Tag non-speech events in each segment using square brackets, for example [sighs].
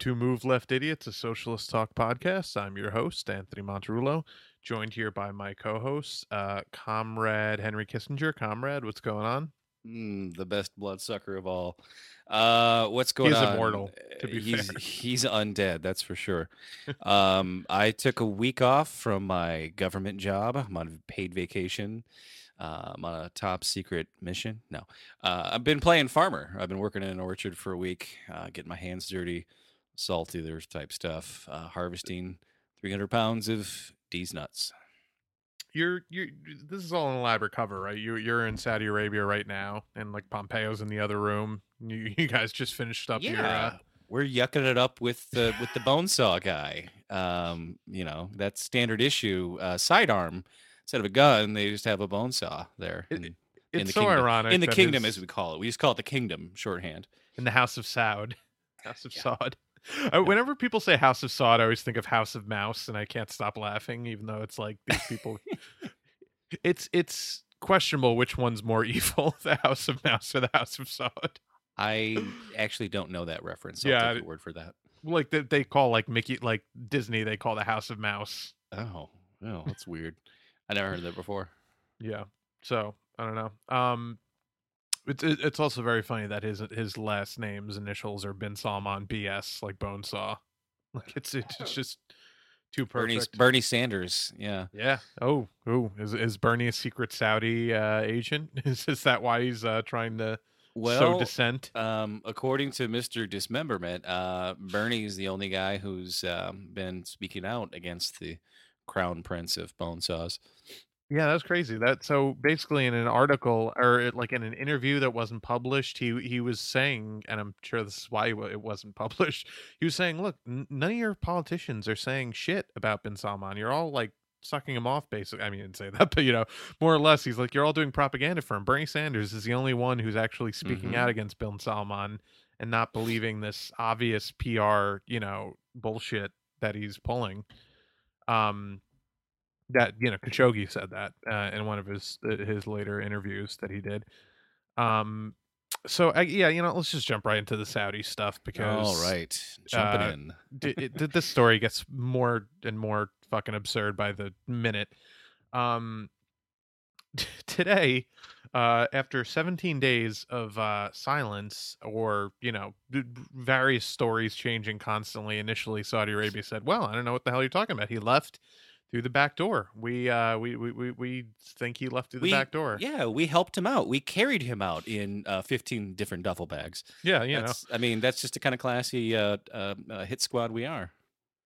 To Move Left Idiots, a socialist talk podcast. I'm your host, Anthony Monterulo, joined here by my co-host, uh, Comrade Henry Kissinger. Comrade, what's going on? Mm, the best bloodsucker of all. Uh, what's going He's on? immortal, to be he's fair. [laughs] he's undead, that's for sure. [laughs] um, I took a week off from my government job. I'm on paid vacation. Uh, I'm on a top secret mission. No, uh, I've been playing farmer. I've been working in an orchard for a week, uh, getting my hands dirty, salty there type stuff, uh, harvesting 300 pounds of D's nuts. You're you're this is all an elaborate cover, right? You you're in Saudi Arabia right now, and like Pompeo's in the other room. You, you guys just finished up your uh, we're yucking it up with the with the bone saw guy. Um, you know, that's standard issue uh, sidearm. Instead of a gun, they just have a bone saw there. It- in, in the so kingdom. ironic in the kingdom, as we call it. We just call it the kingdom shorthand. in the House of Saud. House of Yeah. Saud. [laughs] Uh, Whenever people say House of Saud, I always think of House of Mouse, and I can't stop laughing, even though it's like these people. [laughs] it's it's questionable which one's more [laughs] evil, the House of Mouse or the House of Saud. I actually don't know that reference. I'll Yeah, take I- word for that. Like they, they call like Mickey, like Disney, they call the House of Mouse. Oh, oh, that's weird. I never heard of that before. Yeah. So I don't know. Um, it's it's also very funny that his his last name's initials are Bin Salman BS, like Bonesaw. [laughs] Like it's it's, it's just too Bernie perfect. Bernie Sanders. Yeah. Yeah. Oh, oh, is is Bernie a secret Saudi uh, agent? [laughs] Is is that why he's uh, trying to sow Well, dissent? Um, according to Mr. Dismemberment, uh, Bernie is the only guy who's um, been speaking out against the crown prince of bone saws. Yeah, that's crazy. That so basically in an article or it- like in an interview that wasn't published, he he was saying, and I'm sure this is why it wa- it wasn't [laughs] published. He was saying, "Look, n- none of your politicians are saying shit about Bin Salman. You're all like." Sucking him off, basically. I mean, he didn't say [laughs] that, but you know, more or less, he's like, you're all doing propaganda for him. Bernie Sanders is the only one who's actually speaking out against Bin Salman and not believing this obvious PR, you know, bullshit that he's pulling. Um, that you know, Khashoggi said that uh, in one of his uh, his later interviews that he did. Um, so I, yeah, you know, let's just jump right into the Saudi stuff because All right, jumping uh, in. d- it, [laughs] this story gets more and more fucking absurd by the minute. Um, [laughs] today, uh, after 17 days of uh, silence, or you know, d- various stories changing constantly. Initially, Saudi Arabia said, "Well, I don't know what the hell you're talking about. He left." Through the back door. We uh we we we, we think he left through the We- back door. Yeah, we helped him out. We carried him out in uh, 15 different duffel bags. Yeah, you know. I mean, that's just the kind of classy uh, uh, uh, hit squad we are.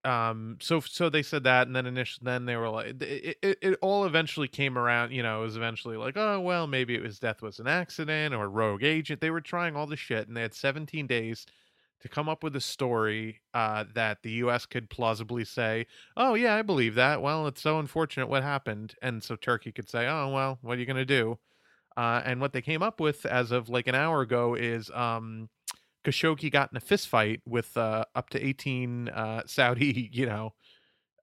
um so so they said that and then initially then they were like it, it, it all eventually came around you know it was eventually like oh well maybe it was death was an accident or rogue agent they were trying all the shit and they had 17 days to come up with a story uh that the us could plausibly say oh yeah i believe that well it's so unfortunate what happened and so turkey could say oh well what are you going to do uh and what they came up with as of like an hour ago is um Khashoggi got in a fist fight with uh, up to 18 uh, Saudi, [laughs] you know,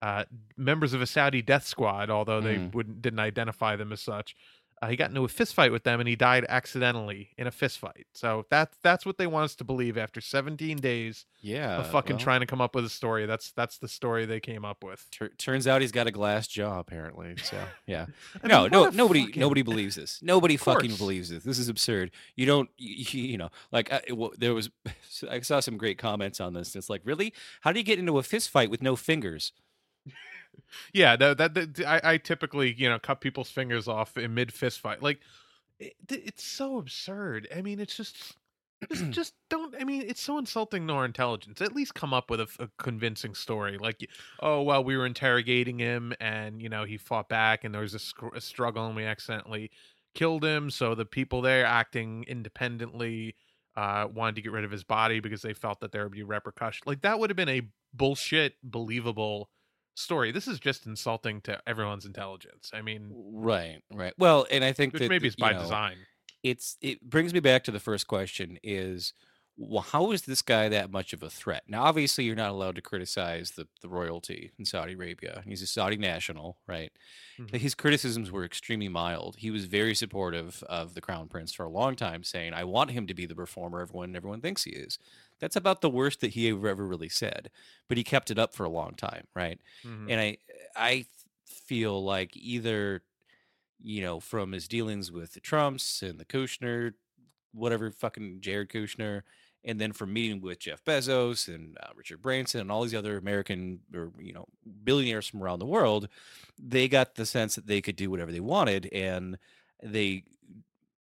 uh, members of a Saudi death squad, although they Mm. wouldn't didn't identify them as such. Uh, he got into a fist fight with them and he died accidentally in a fist fight. So that's that's what they want us to believe after 17 days Yeah. of fucking Uh, well, trying to come up with a story. That's that's the story they came up with. tur- turns out he's got a glass jaw, apparently. So, [laughs] yeah. No, mean, no, nobody, fucking- nobody believes this. Nobody fucking believes this. This is absurd. You don't, you, [laughs] you know, like I, well, there was, [laughs] I saw some great comments on this. It's like, really, how do you get into a fist fight with no fingers? Yeah, that, that, that- I, I typically you know cut people's fingers off in mid fist fight. Like it, it's so absurd. I mean, it's just just, [clears throat] just don't. I mean, it's so insulting to our intelligence. At least come up with a convincing story. Like, oh well, we were interrogating him, and you know he fought back, and there was a, scr- a struggle, and we accidentally killed him. So the people there acting independently uh, wanted to get rid of his body because they felt that there would be repercussions. Like that would have been a bullshit, believable story. This is just insulting to everyone's intelligence. I mean, Right, right. Well, and I think which that maybe it's by know, design. it's it brings me back to the first question is well, how is this guy that much of a threat? Now, obviously, you're not allowed to criticize the, the royalty in Saudi Arabia. He's a Saudi national, right? Mhm. His criticisms were extremely mild. He was very supportive of the crown prince for a long time, saying, "I want him to be the reformer everyone everyone thinks he is." That's about the worst that he ever, really said, but he kept it up for a long time, right? Mhm. And I I feel like either you know from his dealings with the Trumps and the Kushner, whatever fucking Jared Kushner, and then from meeting with Jeff Bezos and uh, Richard Branson and all these other American or you know billionaires from around the world, they got the sense that they could do whatever they wanted, and they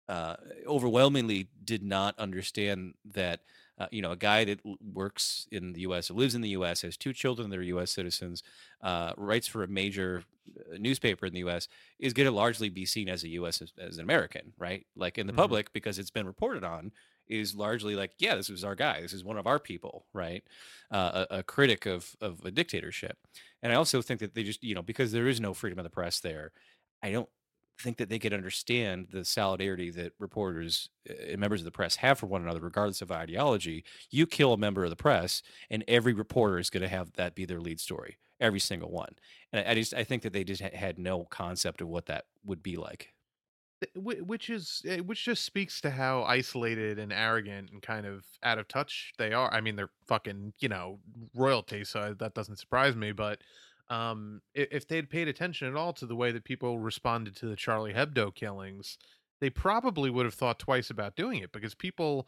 uh, overwhelmingly did not understand that uh, you know a guy that works in the U.S. or lives in the U.S. has two children that are U.S. citizens, uh, writes for a major uh, newspaper in the U.S. is going to largely be seen as a U.S. as, as an American, right? Like in the Mhm. public because it's been reported on is largely like, yeah, this was our guy, this is one of our people, right? Uh, a, a critic of of a dictatorship, and I also think that they just you know because there is no freedom of the press there, I don't think that they could understand the solidarity that reporters uh, and members of the press have for one another, regardless of ideology. You kill a member of the press, and every reporter is going to have that be their lead story, every single one. And I, just I think that they just ha- had no concept of what that would be like. Which is eh, which just speaks to how isolated and arrogant and kind of out of touch they are. I mean, they're fucking you know royalty, so that doesn't surprise me. But um, if they'd paid attention at all to the way that people responded to the Charlie Hebdo killings, they probably would have thought twice about doing it because people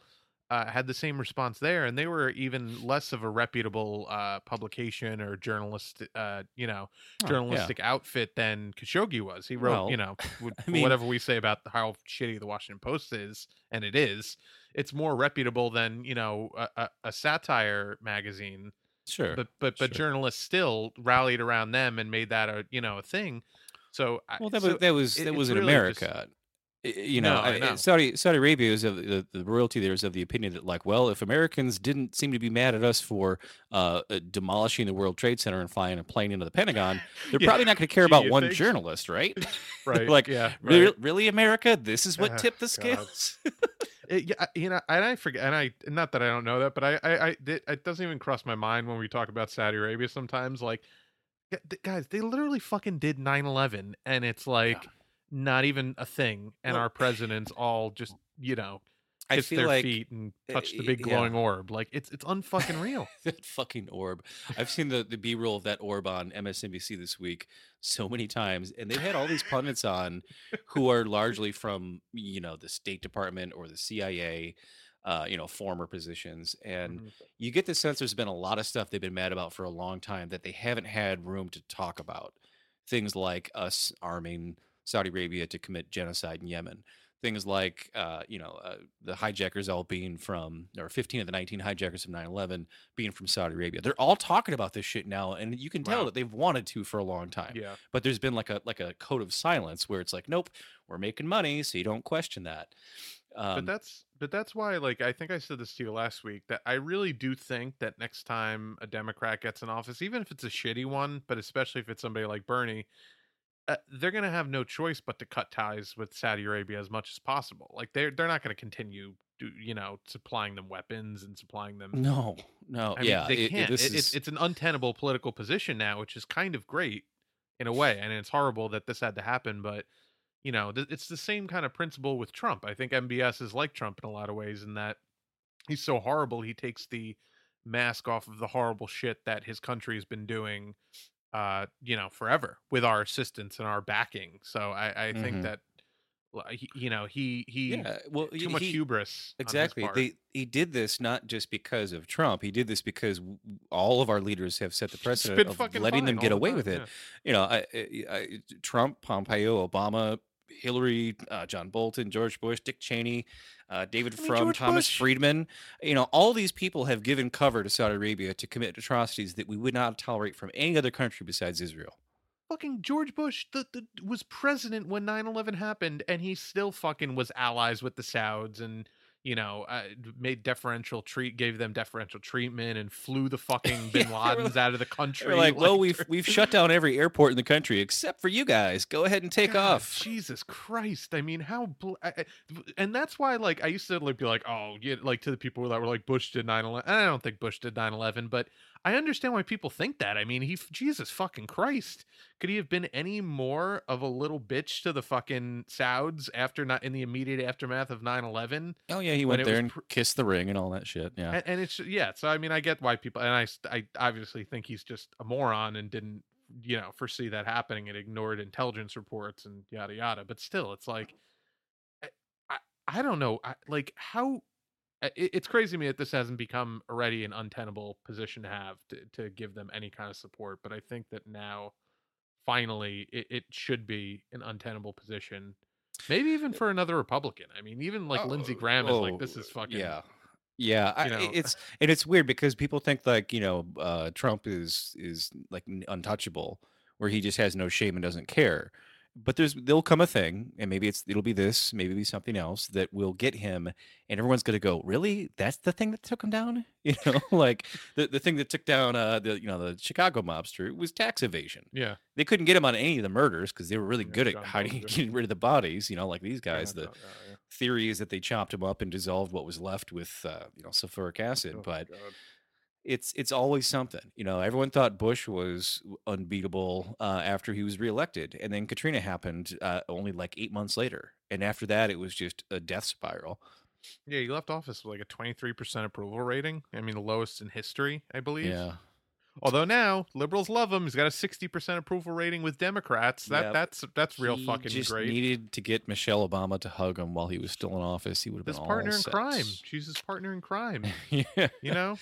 uh, had the same response there, and they were even less of a reputable uh, publication or journalist, uh, you know, Oh, yeah. journalistic outfit than Khashoggi was. He wrote, you know, [laughs] would- I mean, whatever we say about how shitty the Washington Post is, and it is, it's more reputable than you know a, a, a satire magazine. sure, But but but sure. journalists still rallied around them and made that a you know a thing. So Well, that so was that was that was in really America. I- You know, no, I, I I- know. Saudi Saudi Arabia is of the, the royalty there is of the opinion that like, well, if Americans didn't seem to be mad at us for uh, uh, demolishing the World Trade Center and flying a plane into the Pentagon, they're Yeah. probably not going [laughs] to care about you one think? journalist, right? [laughs] [laughs] Right. like, yeah. really, Right. really, America, this is what Ah, tipped the scales. It, yeah, you know, and I forget, and I not that I don't know that, but I, I, I it, it doesn't even cross my mind when we talk about Saudi Arabia. Sometimes, like, guys, they literally fucking did 9-11, and it's like not even a thing, and Well- our presidents all just, you know, I kiss feel their like feet and uh, touch the big yeah. glowing orb. Like, it's it's unfucking real. [laughs] that fucking orb. I've seen the, the B roll of that orb on MSNBC this week so many times, and they've had all these pundits on who are largely from you know the State Department or the CIA, uh, you know former positions, and Mhm. you get the sense there's been a lot of stuff they've been mad about for a long time that they haven't had room to talk about. Things like us arming Saudi Arabia to commit genocide in Yemen. Things like, uh, you know, uh, the hijackers all being from, or 15 of the 19 hijackers from 9 11 being from Saudi Arabia. They're all talking about this shit now, and you can tell Wow. that they've wanted to for a long time. Yeah. But there's been like a like a code of silence where it's like, nope, we're making money, so you don't question that. Um, but that's but that's why like i think i said this to you last week that i really do think that next time a democrat gets in office even if it's a shitty one but especially if it's somebody like bernie uh, they're going to have no choice but to cut ties with saudi arabia as much as possible like they're they're not going to continue do, you know supplying them weapons and supplying them no, no, I mean, yeah, they it- it- can't. It- it's is it's an untenable political position now, which is kind of great in a way, and it's horrible that this had to happen. But you know, th- it's the same kind of principle with Trump. I think MBS is like Trump in a lot of ways, in that he's so horrible. He takes the mask off of the horrible shit that his country has been doing, uh, you know, forever with our assistance and our backing. So I, I think Mhm. that, you know, he he yeah. Well, too y- much he- hubris. Exactly. They he did this not just because of Trump. He did this because all of our leaders have set the precedent of letting them get the away time, with it. yeah. You know, I, I, I, Trump, Pompeo, Obama, Hillary, uh, John Bolton, George Bush, Dick Cheney, uh, David I mean, Frum, George Thomas Bush- Friedman. You know, all these people have given cover to Saudi Arabia to commit atrocities that we would not tolerate from any other country besides Israel. fucking George Bush the, the, was president when 9-11 happened and he still fucking was allies with the Sauds and you know, uh, made deferential treat, gave them deferential treatment, and flew the [laughs] fucking Bin Ladens like- out of the country. were like, well, we've [laughs] we've shut down every airport in the country except for you guys. Go ahead and take God, off. Jesus Christ! I mean, how? Bl- I, I- and that's why, like, I used to like be like, oh, yeah, like to the people that were like, Bush did 9/11. I don't think Bush did 9/11, but I understand why people think that. I mean, he, Jesus fucking Christ, could he have been any more of a little bitch to the fucking Sauds after not in the immediate aftermath of 9/11? Oh yeah, he went there and pr- kissed the ring and all that shit. Yeah. and, and it's yeah so i mean i get why people and I I obviously think he's just a moron and didn't you know foresee that happening and ignored intelligence reports and yada yada but still it's like i i, I don't know I, like how it's crazy to me that this hasn't become already an untenable position to have to, to give them any kind of support but i think that now finally it, it should be an untenable position maybe even for another republican i mean even like lindsey Oh, graham is like this oh, is fucking Yeah. Yeah, I, you know- it's and it's weird because people think like you know uh, Trump is is like untouchable, where he just has no shame and doesn't care. But there's there'll come a thing, and maybe it's it'll be this, maybe it'll be something else that will get him, and everyone's gonna go, really? That's the thing that took him down? [laughs] You know, [laughs] like the the thing that took down uh the you know the Chicago mobster was tax evasion. yeah They couldn't get him on any of the murders because they were really Yeah, good at hiding, [laughs] getting rid of the bodies. You know, like these Yeah, guys. The no, no, yeah. theory is that they chopped him up and dissolved what was left with uh, you know sulfuric acid Oh, but God. It's it's always something you know everyone thought bush was unbeatable uh, after he was reelected and then katrina happened uh, only like eight months later and after that it was just a death spiral Yeah, he left office with like a 23% approval rating. I mean, the lowest in history, I believe. yeah Although now liberals love him. He's got a 60% approval rating with Democrats. That Yep. that's that's real He fucking just great. needed to get michelle obama to hug him while he was still in office he would have been His partner in set. crime. She's his partner in crime. [laughs] yeah You know.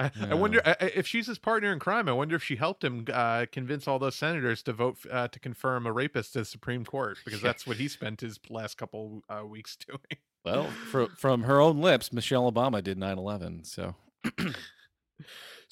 I, I wonder I- I- if she's his partner in crime. I wonder if she helped him uh, convince all those senators to vote uh, to confirm a rapist to the Supreme Court because that's what he spent his last couple uh, weeks [laughs] doing. well fro- from her own lips michelle obama did 9-11 so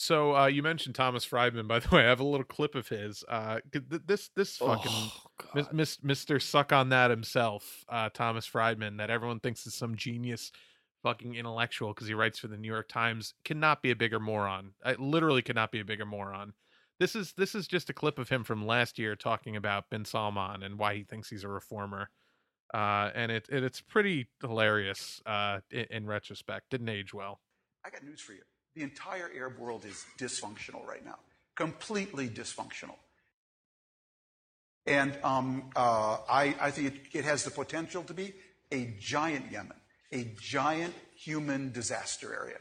So uh, you mentioned Thomas Friedman, by the way. I have a little clip of his. Uh, th- th- this this fucking Oh, Mis- God. Mis- Mr. Suck on that himself, uh, Thomas Friedman, that everyone thinks is some genius fucking intellectual because he writes for the New York Times, cannot be a bigger moron. I literally cannot be a bigger moron. This is this is just a clip of him from last year talking about Bin Salman and why he thinks he's a reformer. Uh, and it, it it's pretty hilarious uh, in, in retrospect. Didn't age well. I got news for you. The entire Arab world is dysfunctional right now, completely dysfunctional. And um, uh, I, I think it, it has the potential to be a giant Yemen, a giant human disaster area.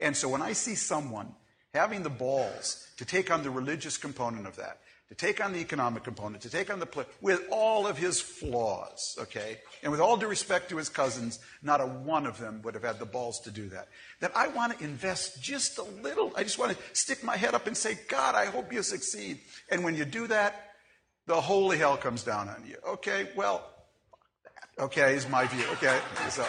And so when I see someone having the balls to take on the religious component of that, to take on the economic component, to take on the pl- with all of his flaws, okay, and with all due respect to his cousins, not a one of them would have had the balls to do that. That I want to invest just a little. I just want to stick my head up and say, God, I hope you succeed. And when you do that, the holy hell comes down on you. Okay, well, okay, is my view. Okay, so.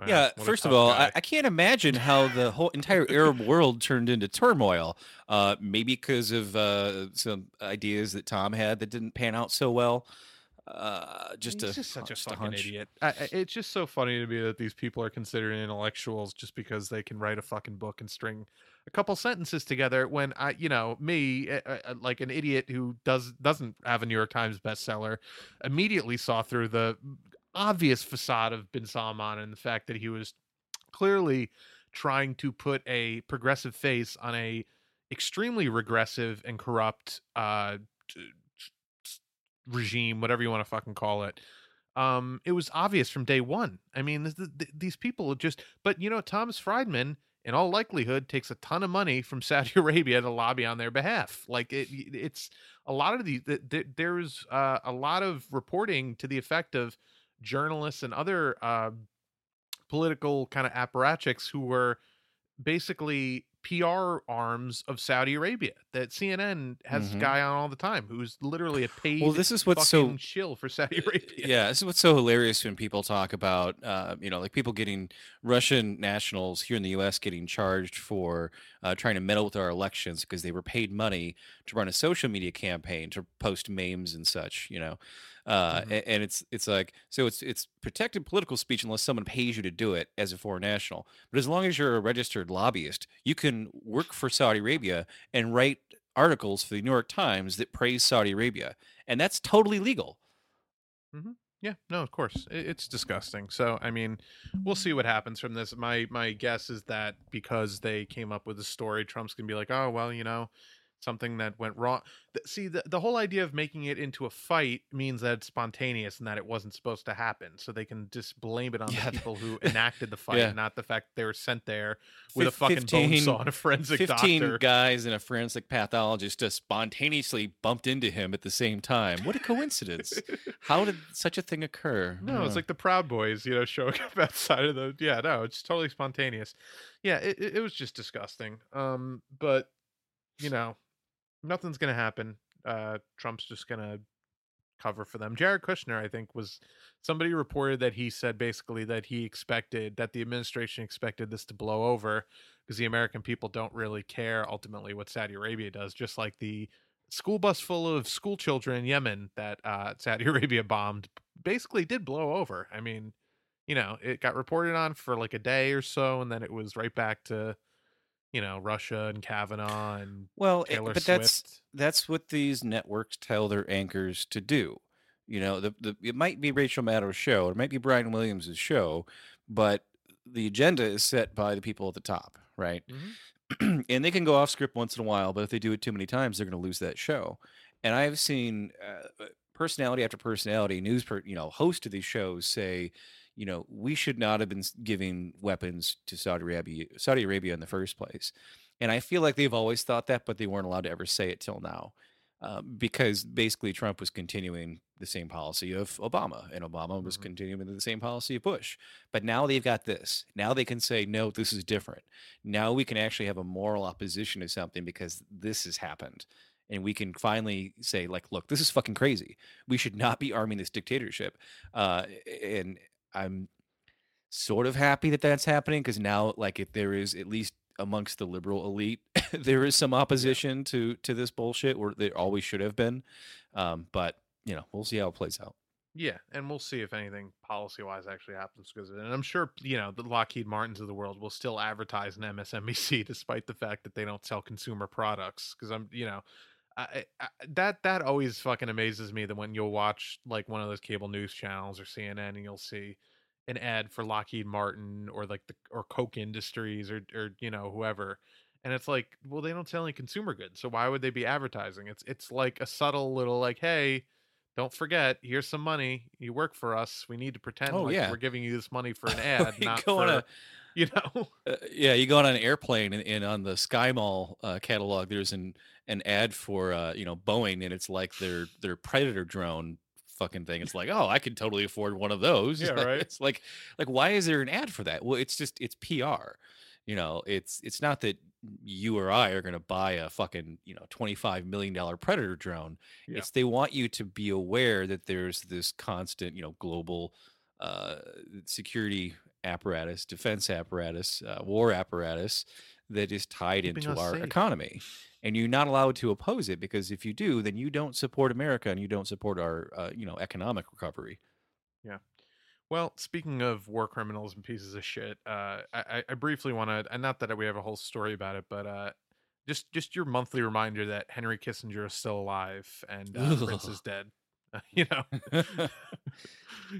Wow, Yeah, first of all. I, I can't imagine how the whole entire Arab world turned into turmoil. Uh, maybe because of uh, some ideas that Tom had that didn't pan out so well. Uh, just he's a just such a fucking hunch. idiot. I, I- it's just so funny to me that these people are considered intellectuals just because they can write a fucking book and string a couple sentences together. When I, you know, me, uh, uh, like an idiot who does doesn't have a New York Times bestseller, immediately saw through the obvious facade of Bin Salman and the fact that he was clearly trying to put a progressive face on a extremely regressive and corrupt uh regime whatever you want to fucking call it. Um it was obvious from day one. I mean th- th- these people just but you know thomas friedman in all likelihood takes a ton of money from [laughs] saudi arabia to lobby on their behalf. Like it it's a lot of the, the, the there's uh, a lot of reporting to the effect of journalists and other uh, political kind of apparatchiks who were basically PR arms of Saudi Arabia. That CNN has a Mhm. guy on all the time who's literally a paid Well, this is what's fucking so chill for Saudi Arabia. Yeah, this is what's so hilarious when people talk about, uh, you know, like people getting Russian nationals here in the U.S. getting charged for uh, trying to meddle with our elections because they were paid money to run a social media campaign to post memes and such, you know, uh, Mhm. a- and it's it's like so it's it's protected political speech unless someone pays you to do it as a foreign national. But as long as you're a registered lobbyist, you can work for Saudi Arabia and write articles for the New York Times that praise Saudi Arabia, and that's totally legal. Mm-hmm. Yeah, no, of course, it, it's disgusting. So, I mean, we'll see what happens from this. My my guess is that because they came up with a story, Trump's gonna be like, oh well, you know, something that went wrong. See, the the whole idea of making it into a fight means that it's spontaneous and that it wasn't supposed to happen. So they can just blame it on Yeah, the people who [laughs] enacted the fight, Yeah. not the fact they were sent there with a Fif- fucking bone 15 saw and a forensic 15 doctor. guys and a forensic pathologist just spontaneously bumped into him at the same time. What a coincidence. How did such a thing occur? No, it's like the Proud Boys, you know, showing up [laughs] outside of the. Yeah, no, it's totally spontaneous. Yeah, it, it, it was just disgusting. Um, but you know, nothing's gonna happen. Uh, Trump's just gonna cover for them. Jared Kushner, I think, was somebody reported that he said basically that he expected that the administration expected this to blow over because the American people don't really care ultimately what Saudi Arabia does, just like the school bus full of school children in Yemen that uh, Saudi [laughs] Arabia bombed basically did blow over. I mean, you know, it got reported on for like a day or so, and then it was right back to, you know, Russia and Kavanaugh and Well, it- Taylor but that's Swift. that's what these networks tell their anchors to do. You know, the, the it might be Rachel Maddow's show, or it might be Brian Williams' show, but the agenda is set by the people at the top, right? Mhm. [clears throat] and they can go off script once in a while, but if they do it too many times, they're going to lose that show. And I've seen uh, personality after personality, news, per, you know, host of these shows say, you know, we should not have been giving weapons to Saudi Arabia, Saudi Arabia in the first place. And I feel like they've always thought that, but they weren't allowed to ever say it till now, uh, because basically Trump was continuing the same policy of Obama, and Obama was Mhm. continuing the same policy of Bush. But now they've got this. Now they can say, no, this is different. Now we can actually have a moral opposition to something because this has happened. And we can finally say, like, look, this is fucking crazy. We should not be arming this dictatorship. Uh, and I'm sort of happy that that's happening because now, like, if there is at least amongst the liberal elite, [laughs] there is some opposition to to this bullshit, or there always should have been. Um, but you know, we'll see how it plays out. Yeah, and we'll see if anything policy wise actually happens because. And I'm sure you know the Lockheed Martins of the world will still advertise in MSNBC [laughs] despite the fact that they don't sell consumer products. Because I'm, you know, I, I, that that always fucking amazes me that when you'll watch like one of those cable news channels or CNN and you'll see an ad for Lockheed Martin or like the or Koch Industries or or you know whoever. And it's like, well, they don't sell any consumer goods, so why would they be advertising? It's it's like a subtle little like, hey, don't forget, here's some money. You work for us. We need to pretend Oh, like yeah. we're giving you this money for an [laughs] ad, not for a- you know. [laughs] Uh, yeah, you go on an airplane and, and on the Sky Mall uh, catalog, there's an an ad for uh, you know Boeing, and it's like their their Predator drone fucking thing. It's like, oh, I could totally afford one of those. Yeah, [laughs] right. it's like like why is there an ad for that? Well, it's just it's PR. You know, it's it's not that you or I are going to buy a fucking you know twenty five million dollar Predator drone. Yeah. It's they want you to be aware that there's this constant you know global uh, security apparatus, defense apparatus, uh, war apparatus that is tied Keeping into our safe. economy. And you're not allowed to oppose it because if you do, then you don't support America and you don't support our, uh, you know, economic recovery. Yeah. Well, speaking of war criminals and pieces of shit, uh, I, I- briefly want to, and not that we have a whole story about it, but uh, just just your monthly reminder that Henry Kissinger is still alive and uh, Prince is [laughs] dead. [laughs] you know, [laughs]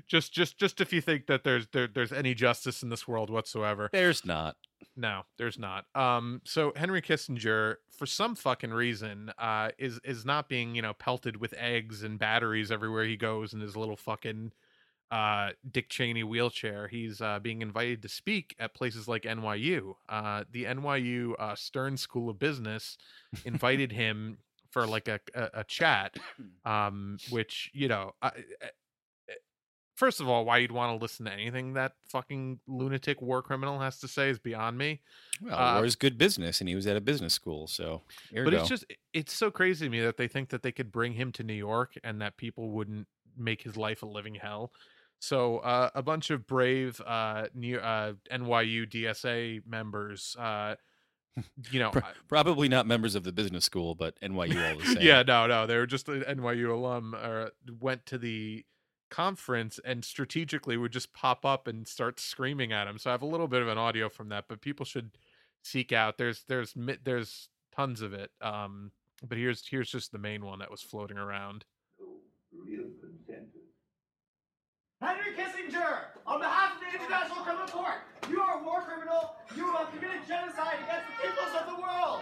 just just just if you think that there's there, there's any justice in this world whatsoever, There's not. no, there's not. Um, so Henry Kissinger, for some fucking reason, uh, is is not being you know pelted with eggs and batteries everywhere he goes in his little fucking uh Dick Cheney wheelchair. He's uh, being invited to speak at places like NYU. Uh, the NYU uh, Stern School of Business invited [laughs] him for like a, a, a chat, [coughs] um, which you know. I, I- first of all, why you'd want to listen to anything that fucking lunatic war criminal has to say is beyond me. Well, Uh, war is good business, and he was at a business school, so here but it's just it's so crazy to me that they think that they could bring him to New York and that people wouldn't make his life a living hell. So uh, a bunch of brave uh, New, uh, NYU DSA members, uh, you know, Pro- Probably not members of the business school, but NYU all the [laughs] same. yeah, no, no, they were just an NYU alum. Uh, went to the conference and strategically would just pop up and start screaming at him. So I have a little bit of an audio from that, but people should seek out. There's there's there's tons of it. Um, but here's here's just the main one that was floating around. Henry Kissinger, on behalf of the International Criminal Court, you are a war criminal. You have committed genocide against the peoples of the world.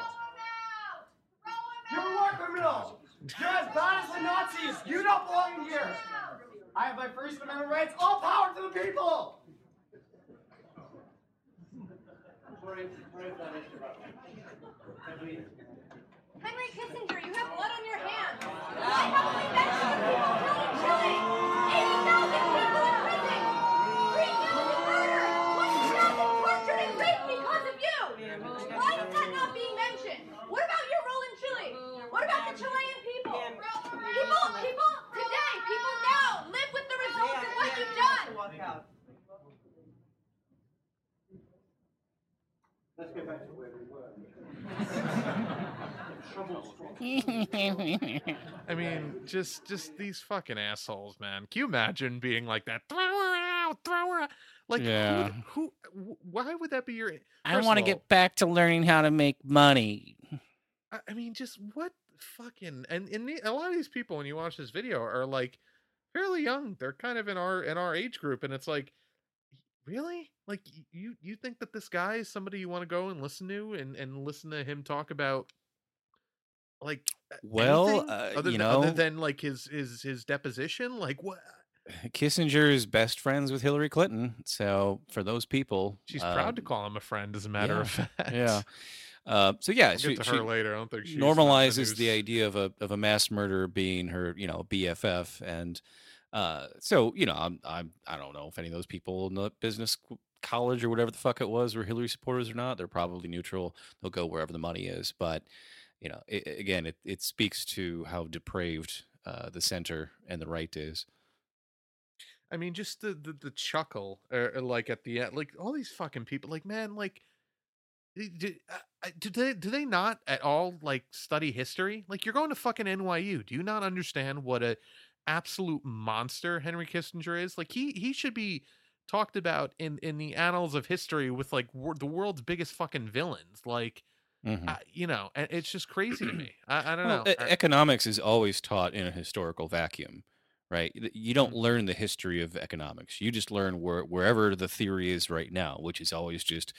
You're a war criminal. You're as bad as the Nazis. You don't belong here. I have my First Amendment rights. All power to the people. Henry Kissinger, you have blood on your hands. Why haven't we mentioned the people killed What about the Chilean people? People, people today, people now live with the results of what you've done. Let's get back to where we were. I mean, just just these fucking assholes, man. Can you imagine being like that? Throw her out, throw her out. Like, Yeah. who, who? Why would that be your? I want to get back to learning how to make money. I I mean, just what fucking and and the, a lot of these people when you watch this video are like fairly young. They're kind of in our in our age group, and it's like, really, like you you think that this guy is somebody you want to go and listen to and and listen to him talk about like Well, uh, other you than, other than like his his his deposition, like what? [sighs] Kissinger is best friends with Hillary Clinton, so for those people, She's proud to um, call him a friend, as a matter of [laughs] fact. Yeah. Uh, so yeah, We'll she, get to she her later. I don't think she's normalizes the idea of a of a mass murderer being her, you know, BFF, and uh, so you know, I'm I'm I don't know if any of those people in the business college or whatever the fuck it was were Hillary supporters or not. They're probably neutral. They'll go wherever the money is, but you know, it, again, it it speaks to how depraved uh, the center and the right is. I mean, just the the, the chuckle, or, or, like at the end, like all these fucking people, like man, like, y- do, they do they not at all like study history? Like, you're going to fucking NYU. Do you not understand what a absolute monster Henry Kissinger is? Like, he he should be talked about in in the annals of history with like wor- the world's biggest fucking villains. Like, Mhm. uh, you know, and it's just crazy to me. I, I don't Well, know. e- I- economics is always taught in a historical vacuum, right? You don't Mm. learn the history of economics. You just learn where wherever the theory is right now, which is always just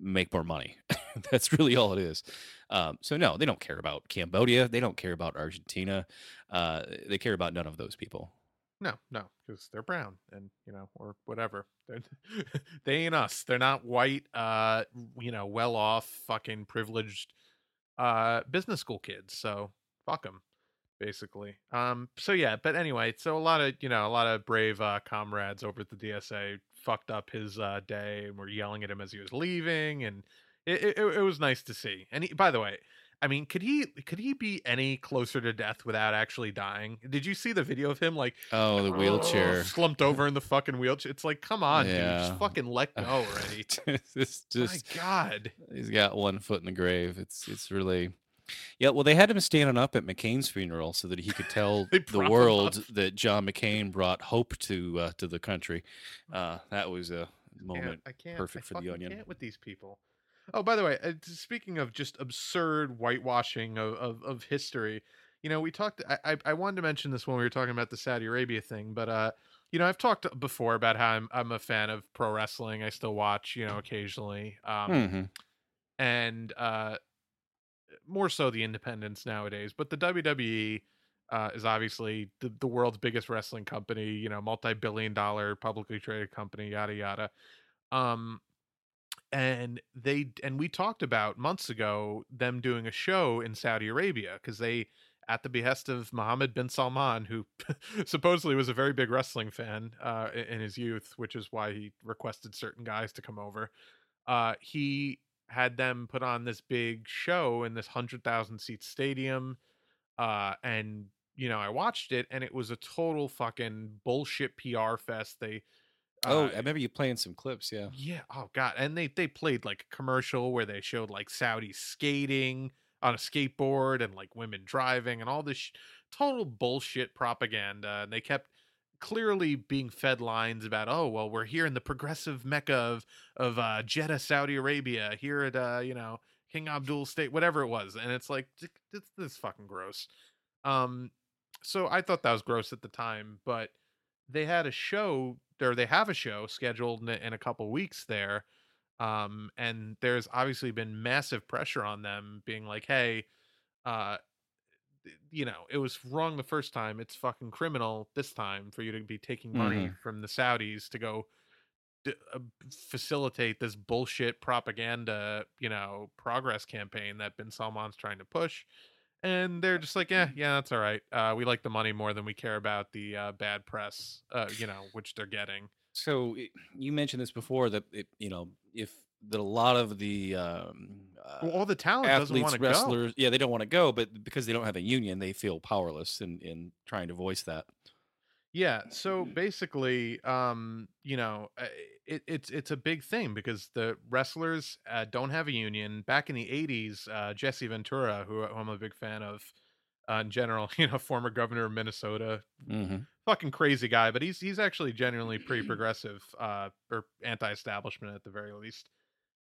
make more money. [laughs] That's really all it is. Um, so no, they don't care about Cambodia. They don't care about Argentina. Uh, they care about none of those people. No, no, because they're brown and you know, or whatever. They're, [laughs] they ain't us. They're not white. Uh, you know, well off, fucking privileged, uh, business school kids. So fuck them, basically. Um. So yeah, but anyway, so a lot of you know, a lot of brave uh, comrades over at the DSA fucked up his uh, day and were yelling at him as he was leaving, and it it, it was nice to see. And he, by the way, I mean, could he could he be any closer to death without actually dying? Did you see the video of him like Oh, the [laughs] wheelchair. slumped over in the fucking wheelchair? It's like, come on, dude, just fucking let go [laughs] already. it's just My God, he's got one foot in the grave. It's it's really yeah. Well, they had him standing up at McCain's funeral so that he could tell [laughs] the world up. that John McCain brought hope to uh, to the country. Uh, that was a moment. I can't. perfect I for the Onion. Can't with these people. Oh, by the way, uh, speaking of just absurd whitewashing of, of, of history, you know, we talked. I, I I wanted to mention this when we were talking about the Saudi Arabia thing, but uh, you know, I've talked before about how I'm I'm a fan of pro wrestling. I still watch, you know, occasionally. Um, Mhm. and uh more so the independents nowadays but the wwe uh, is obviously the, the world's biggest wrestling company you know multi-billion dollar publicly traded company yada yada um and they and we talked about months ago them doing a show in saudi arabia because they at the behest of Mohammed bin Salman, who [laughs] supposedly was a very big wrestling fan uh, in his youth, which is why he requested certain guys to come over. Uh, he had them put on this big show in this hundred thousand seat stadium, uh, and you know I watched it, and it was a total fucking bullshit PR fest. They Oh, uh, I remember you playing some clips. Yeah. yeah. Oh god. And they they played like a commercial where they showed like Saudi skating on a skateboard and like women driving and all this sh- total bullshit propaganda. And they kept clearly being fed lines about oh well we're here in the progressive mecca of of uh jeddah saudi arabia here at uh you know king abdul state whatever it was and it's like th- this, this is fucking gross. Um so i thought that was gross at the time but they had a show or they have a show scheduled in a, in a couple weeks there um and there's obviously been massive pressure on them being like hey uh you know it was wrong the first time it's fucking criminal this time for you to be taking money from the saudis to go d- uh, facilitate this bullshit propaganda you know progress campaign that bin salman's trying to push and they're just like yeah yeah that's all right uh we like the money more than we care about the uh bad press uh you know which they're getting. So i- you mentioned this before that it, you know, if that a lot of the um, well, uh, all the talent doesn't athletes, want go wrestlers, yeah, they don't want to go, but because they don't have a union, they feel powerless in in trying to voice that. Yeah, so basically, um, you know, uh, it, it's it's a big thing because the wrestlers uh, don't have a union. Back in the '80s, uh, Jesse Ventura, who, who I'm a big fan of, uh, in general, [laughs] you know, former governor of Minnesota, hmm fucking crazy guy, but he's he's actually genuinely pretty progressive, uh, or anti-establishment at the very least.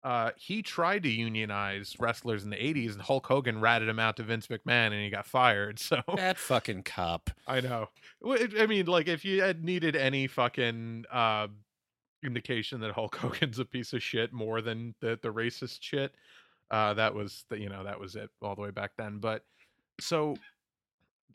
Uh, he tried to unionize wrestlers in the '80s, and Hulk Hogan ratted him out to Vince McMahon, and he got fired. [laughs] So That fucking cop. I know. I mean, like, if you had needed any fucking uh, indication that Hulk [laughs] Hogan's a piece of shit more than the the racist shit, uh, that was the you know that was it all the way back then. But so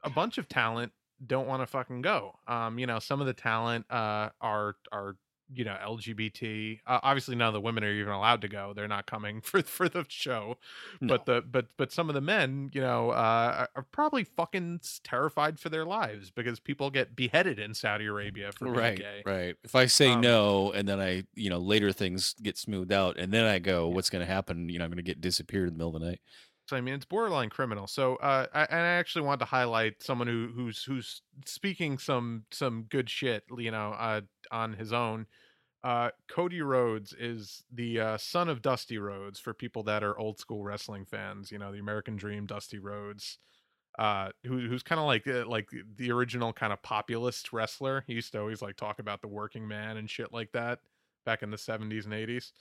a bunch of talent don't want to fucking go. Um, you know, some of the talent uh are are you know LGBT. Uh, obviously, none of the women are even allowed to go. They're not coming [laughs] for for the show. But the but but some of the men, you know, uh, are- probably fucking terrified for their lives because people get beheaded in Saudi Arabia for being Right, gay. right. If I say Um, no and then I, you know, later things get smoothed out and then I go, what's going to happen? You know, I'm going to get disappeared in the middle of the night. So I mean, it's borderline criminal. So uh, I, and I actually wanted to highlight someone who who's who's speaking some some good shit, you know, uh, on his own. Uh, Cody Rhodes is the uh, son of Dusty Rhodes. For people that are old school wrestling fans, you know, the American Dream, Dusty Rhodes, uh, who, who's kind of like uh, like the original kind of populist wrestler. He used to always like talk about the working man and shit like that back in the seventies and eighties.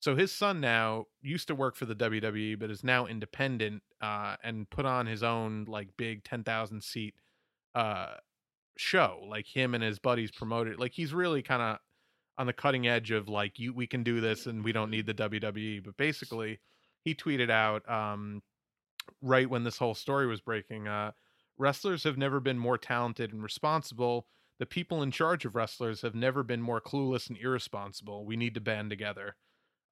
So his son now used to work for the WWE, but is now independent uh, and put on his own like big ten thousand seat uh, show. Like him and his buddies promoted. Like he's really kind of on the cutting edge of like you we can do this and we don't need the WWE. But basically, he tweeted out um, right when this whole story was breaking. Uh, wrestlers have never been more talented and responsible. The people in charge of wrestlers have never been more clueless and irresponsible. We need to band together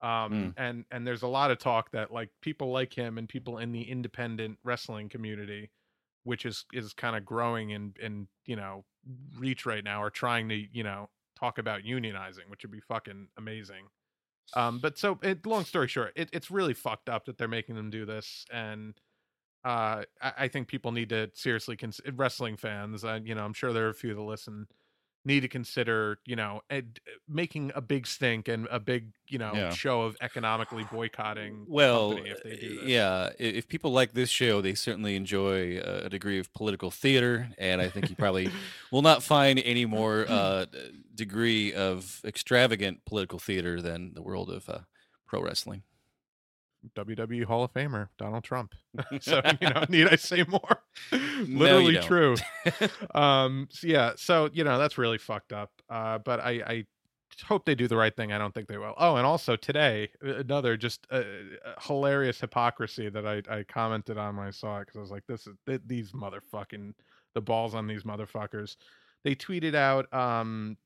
um Mm. and and there's a lot of talk that like people like him and people in the independent wrestling community which is is kind of growing and and you know reach right now are trying to you know talk about unionizing which would be fucking amazing. Um but so it, long story short it, it's really fucked up that they're making them do this and uh i, I think people need to seriously consider wrestling fans uh, you know i'm sure there are a few that listen need to consider you know ed- making a big stink and a big you know Yeah. show of economically boycotting the Well, company if they do uh, this. yeah, i- if people like this show, they certainly enjoy uh, a degree of political theater, and I think you probably [laughs] will not find any more uh, d- degree of extravagant political theater than the world of uh, pro wrestling. WWE Hall of Famer Donald Trump. [laughs] so [laughs] you know, need I say more? [laughs] Literally don't. true. um, so yeah, so you know that's really fucked up. Uh, but I, I hope they do the right thing. I don't think they will. Oh, and also today, another just uh, uh, hilarious hypocrisy that I, I commented on when I saw it because I was like, this is th- these motherfucking the balls on these motherfuckers. They tweeted out um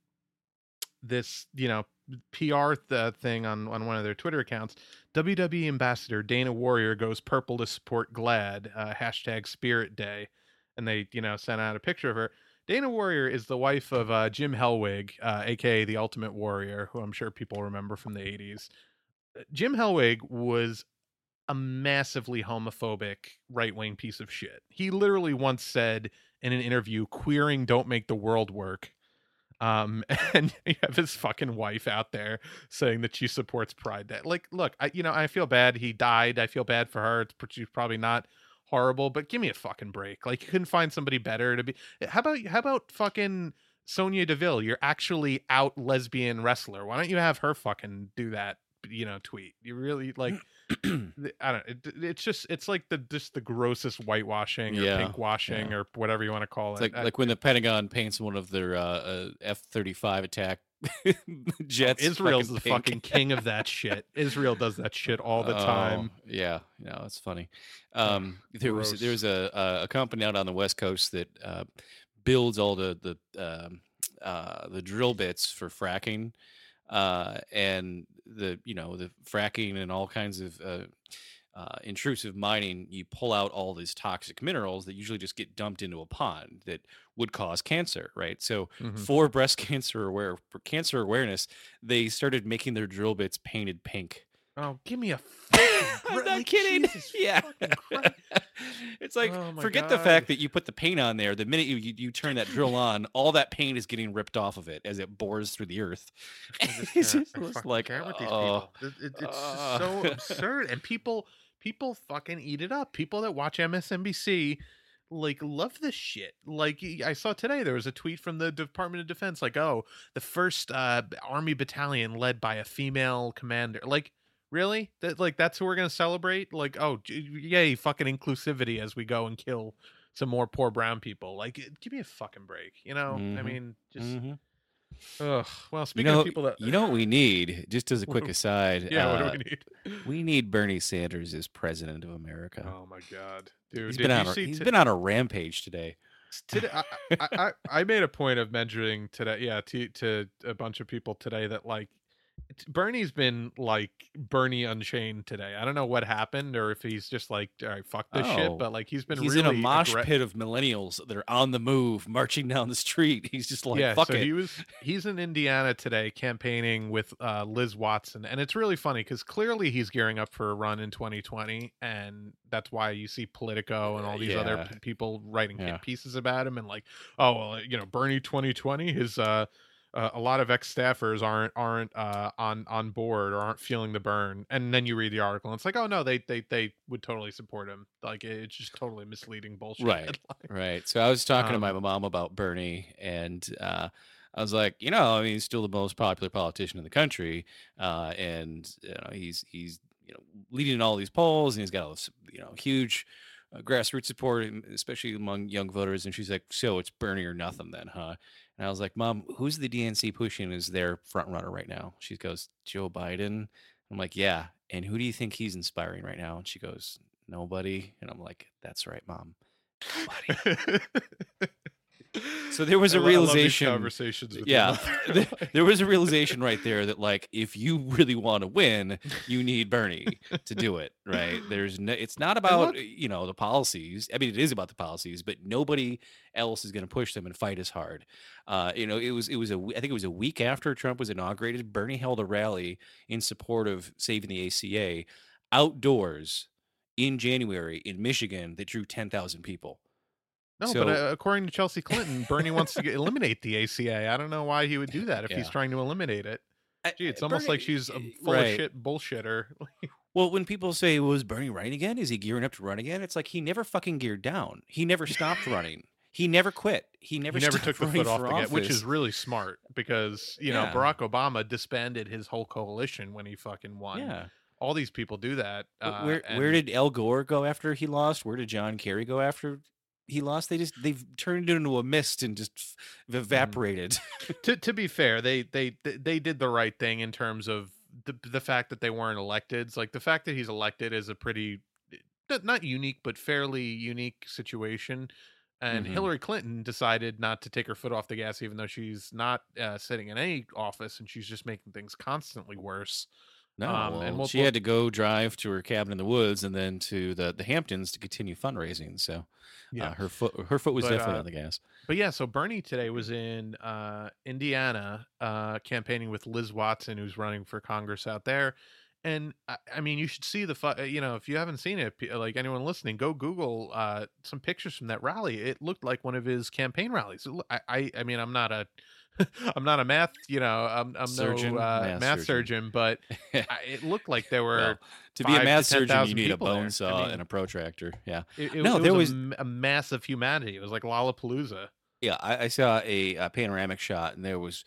this you know PR th- thing on on one of their Twitter accounts. WWE ambassador Dana Warrior goes purple to support GLAAD. Uh, hashtag Spirit Day. and they you know sent out a picture of her. Dana Warrior is the wife of uh, Jim Hellwig, uh, aka the Ultimate Warrior, who I'm sure people remember from the 80s. Jim Hellwig was a massively homophobic right wing piece of shit. He literally once said in an interview, "Queering don't make the world work." Um, [laughs] and you have his fucking wife out there saying that she supports Pride Day. Like, look, I, you know, I feel bad. He died. I feel bad for her. It's she's probably not horrible, but give me a fucking break. Like, you couldn't find somebody better to be. How about how about fucking Sonya Deville? You're actually out lesbian wrestler. Why don't you have her fucking do that? You know, tweet. You really like. [clears throat] I don't. It, it's just. It's like the just the grossest whitewashing or Yeah, pink washing yeah. or whatever you want to call It's it. like I- like when the Pentagon paints one of their uh, uh, F thirty five attack [laughs] jets. Israel's the pink. fucking king of that shit. Israel does that shit all the time. Oh, yeah, no, it's funny. Um, there was there was a, a a company out on the west coast that uh, builds all the the um, uh, the drill bits for fracking, uh, and the you know the fracking and all kinds of uh, uh, intrusive mining. You pull out all these toxic minerals that usually just get dumped into a pond that would cause cancer, right? So Mhm. for breast [laughs] cancer aware for cancer awareness, they started making their drill bits painted pink. Oh, give me a. [laughs] I'm not like, kidding. [laughs] Yeah. [laughs] it's like Oh forget the fact that you put the paint on there. The minute you, you you turn that drill on, all that paint is getting ripped off of it as it bores through the earth. It's just like can't with these oh, people. It- it- it's uh. so absurd, and people people fucking eat it up. People that watch MSNBC like love this shit. Like i saw today, there was a tweet from the Department of Defense, like, "Oh, the first uh, army battalion led by a female commander." Like, really? That like that's who we're gonna celebrate? Like, oh, yay, fucking inclusivity as we go and kill some more poor brown people. Like, give me a fucking break. You know? I Mhm. mean, just. Mhm. Ugh. Well, You speaking know, of people that you know what we need, just as a quick [laughs] aside. yeah, what uh, do we need? [laughs] we need Bernie Sanders as president of America. Oh my god, dude! he's been you on a, he's to- been on a rampage today. today? I, I, I I made a point of mentioning today, yeah, to to a bunch of people today that like Bernie's been like Bernie Unchained today. I don't know what happened or if he's just like, all right, fuck this Oh, shit. But like he's been He's really in a mosh aggra- pit of millennials that are on the move, marching down the street. He's just like, yeah, fuck so it. he was he's in Indiana today campaigning with uh, Liz Watson, and it's really funny because clearly he's gearing up for a run in 2020, and that's why you see Politico and all these other Yeah. p- people writing Yeah. pieces about him, and like, oh well, you know, Bernie 2020, his uh, uh, a lot of ex staffers aren't aren't uh, on on board or aren't feeling the burn, and then you read the article, and it's like, oh no, they they they would totally support him. Like it's just totally misleading bullshit. Right. [laughs] headline. Right. So I was talking to my Um, mom about Bernie, and uh, I was like, you know, I mean, he's still the most popular politician in the country, uh, and you know, he's he's you know leading in all these polls, and he's got all this you know huge uh, grassroots support, especially among young voters. And she's like, so it's Bernie or nothing, then, huh? And I was like, Mom, who's the DNC pushing as their front runner right now? She goes, Joe Biden. I'm like, yeah. And who do you think he's inspiring right now? And she goes, nobody. And I'm like, that's right, Mom. Nobody. [laughs] So there was I a lo- I love these realization. conversations with Yeah, mother. [laughs] th- there was a realization right there that like if you really want to win, you need Bernie to do it. Right? There's no. It's not about look- you know the policies. I mean, it is about the policies, but nobody else is going to push them and fight as hard. Uh, you know, it was it was a I think it was a week after Trump was inaugurated. Bernie held a rally in support of saving the ACA outdoors in January in Michigan that drew ten thousand people. No, So- but uh, according to Chelsea Clinton, Bernie wants to get, [laughs] eliminate the ACA. I don't know why he would do that if he's trying to eliminate it. Gee, it's almost Bernie- like she's a eh, full right. of shit bullshitter. [laughs] Well, when people say, "Was Bernie running again? Is he gearing up to run again?" It's like he never fucking geared down. He never stopped [laughs] running. He never quit. He never. he never took the foot off the gas, which is really smart because you know Barack Obama disbanded his whole coalition when he fucking won. yeah. All these people do that. Uh, where where did Al Gore go after he lost? Where did John Kerry go after he lost? They just they've turned it into a mist and just f- Mm-hmm. evaporated. [laughs] to to be fair, they they they did the right thing in terms of the the fact that they weren't elected. It's like the fact that he's elected is a pretty not- not unique but fairly unique situation. And Mhm. Hillary Clinton decided not to take her foot off the gas, even though she's not uh, sitting in any office and she's just making things constantly worse. No, Um, well, and we'll- she had to go drive to her cabin in the woods and then to the, the Hamptons to continue fundraising. So Yeah. uh, her foot her foot was But, definitely uh, on the gas. But yeah, so Bernie today was in uh, Indiana uh, campaigning with Liz Watson, who's running for Congress out there. And I, I mean, you should see the, fu- you know, if you haven't seen it, like anyone listening, go Google uh, some pictures from that rally. It looked like one of his campaign rallies. I, I mean, I'm not a, [laughs] I'm not a math, you know, I'm, I'm Surgeon? no uh, Math math, surgeon. surgeon, but [laughs] I, it looked like there were. Well, to be a math surgeon, you need a people there. bone I saw mean- and a protractor. Yeah. it, it, No, it there was, was- a a, massive humanity. It was like Lollapalooza. Yeah, I, I saw a, a panoramic shot, and there was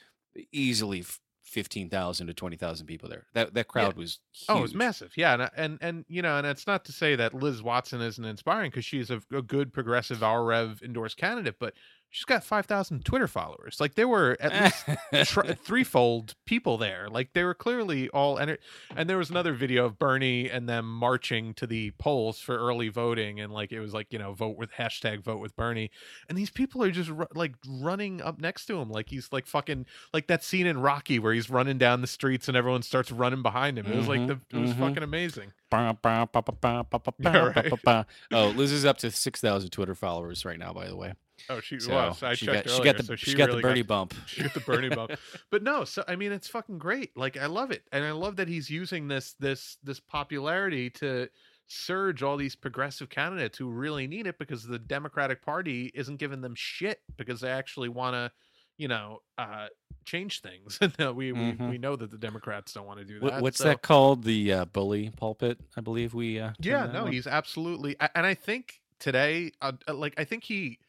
easily fifteen thousand to twenty thousand people there. That that crowd was huge. Oh, it's massive. Yeah, and and and you know, and it's not to say that Liz Watson isn't inspiring because she's a, a good progressive REV endorsed candidate, but she's got five thousand Twitter followers. Like there were at [laughs] least tr- threefold people there. Like they were clearly all enter- and there was another video of Bernie and them marching to the polls for early voting and like it was like, you know, vote with hashtag vote with Bernie. And these people are just ru- like running up next to him like he's like fucking like that scene in Rocky where he's running down the streets and everyone starts running behind him. It was like Mhm, the it was mhm. fucking amazing. Yeah, [laughs] right. Oh, Liz is up to six thousand Twitter followers right now. By the way, Oh, she so was. I she checked got she got the so she, she, got really the Bernie bump. She got the Bernie bump. [laughs] But no, so I mean it's fucking great. Like I love it. And I love that he's using this this this popularity to surge all these progressive candidates who really need it because the Democratic Party isn't giving them shit because they actually want to, you know, uh change things. [laughs] And we, Mhm. we we know that the Democrats don't want to do What, that. what's so- that called? The uh, bully pulpit, I believe we. Uh, yeah no one. he's absolutely and i think today uh, uh, like i think he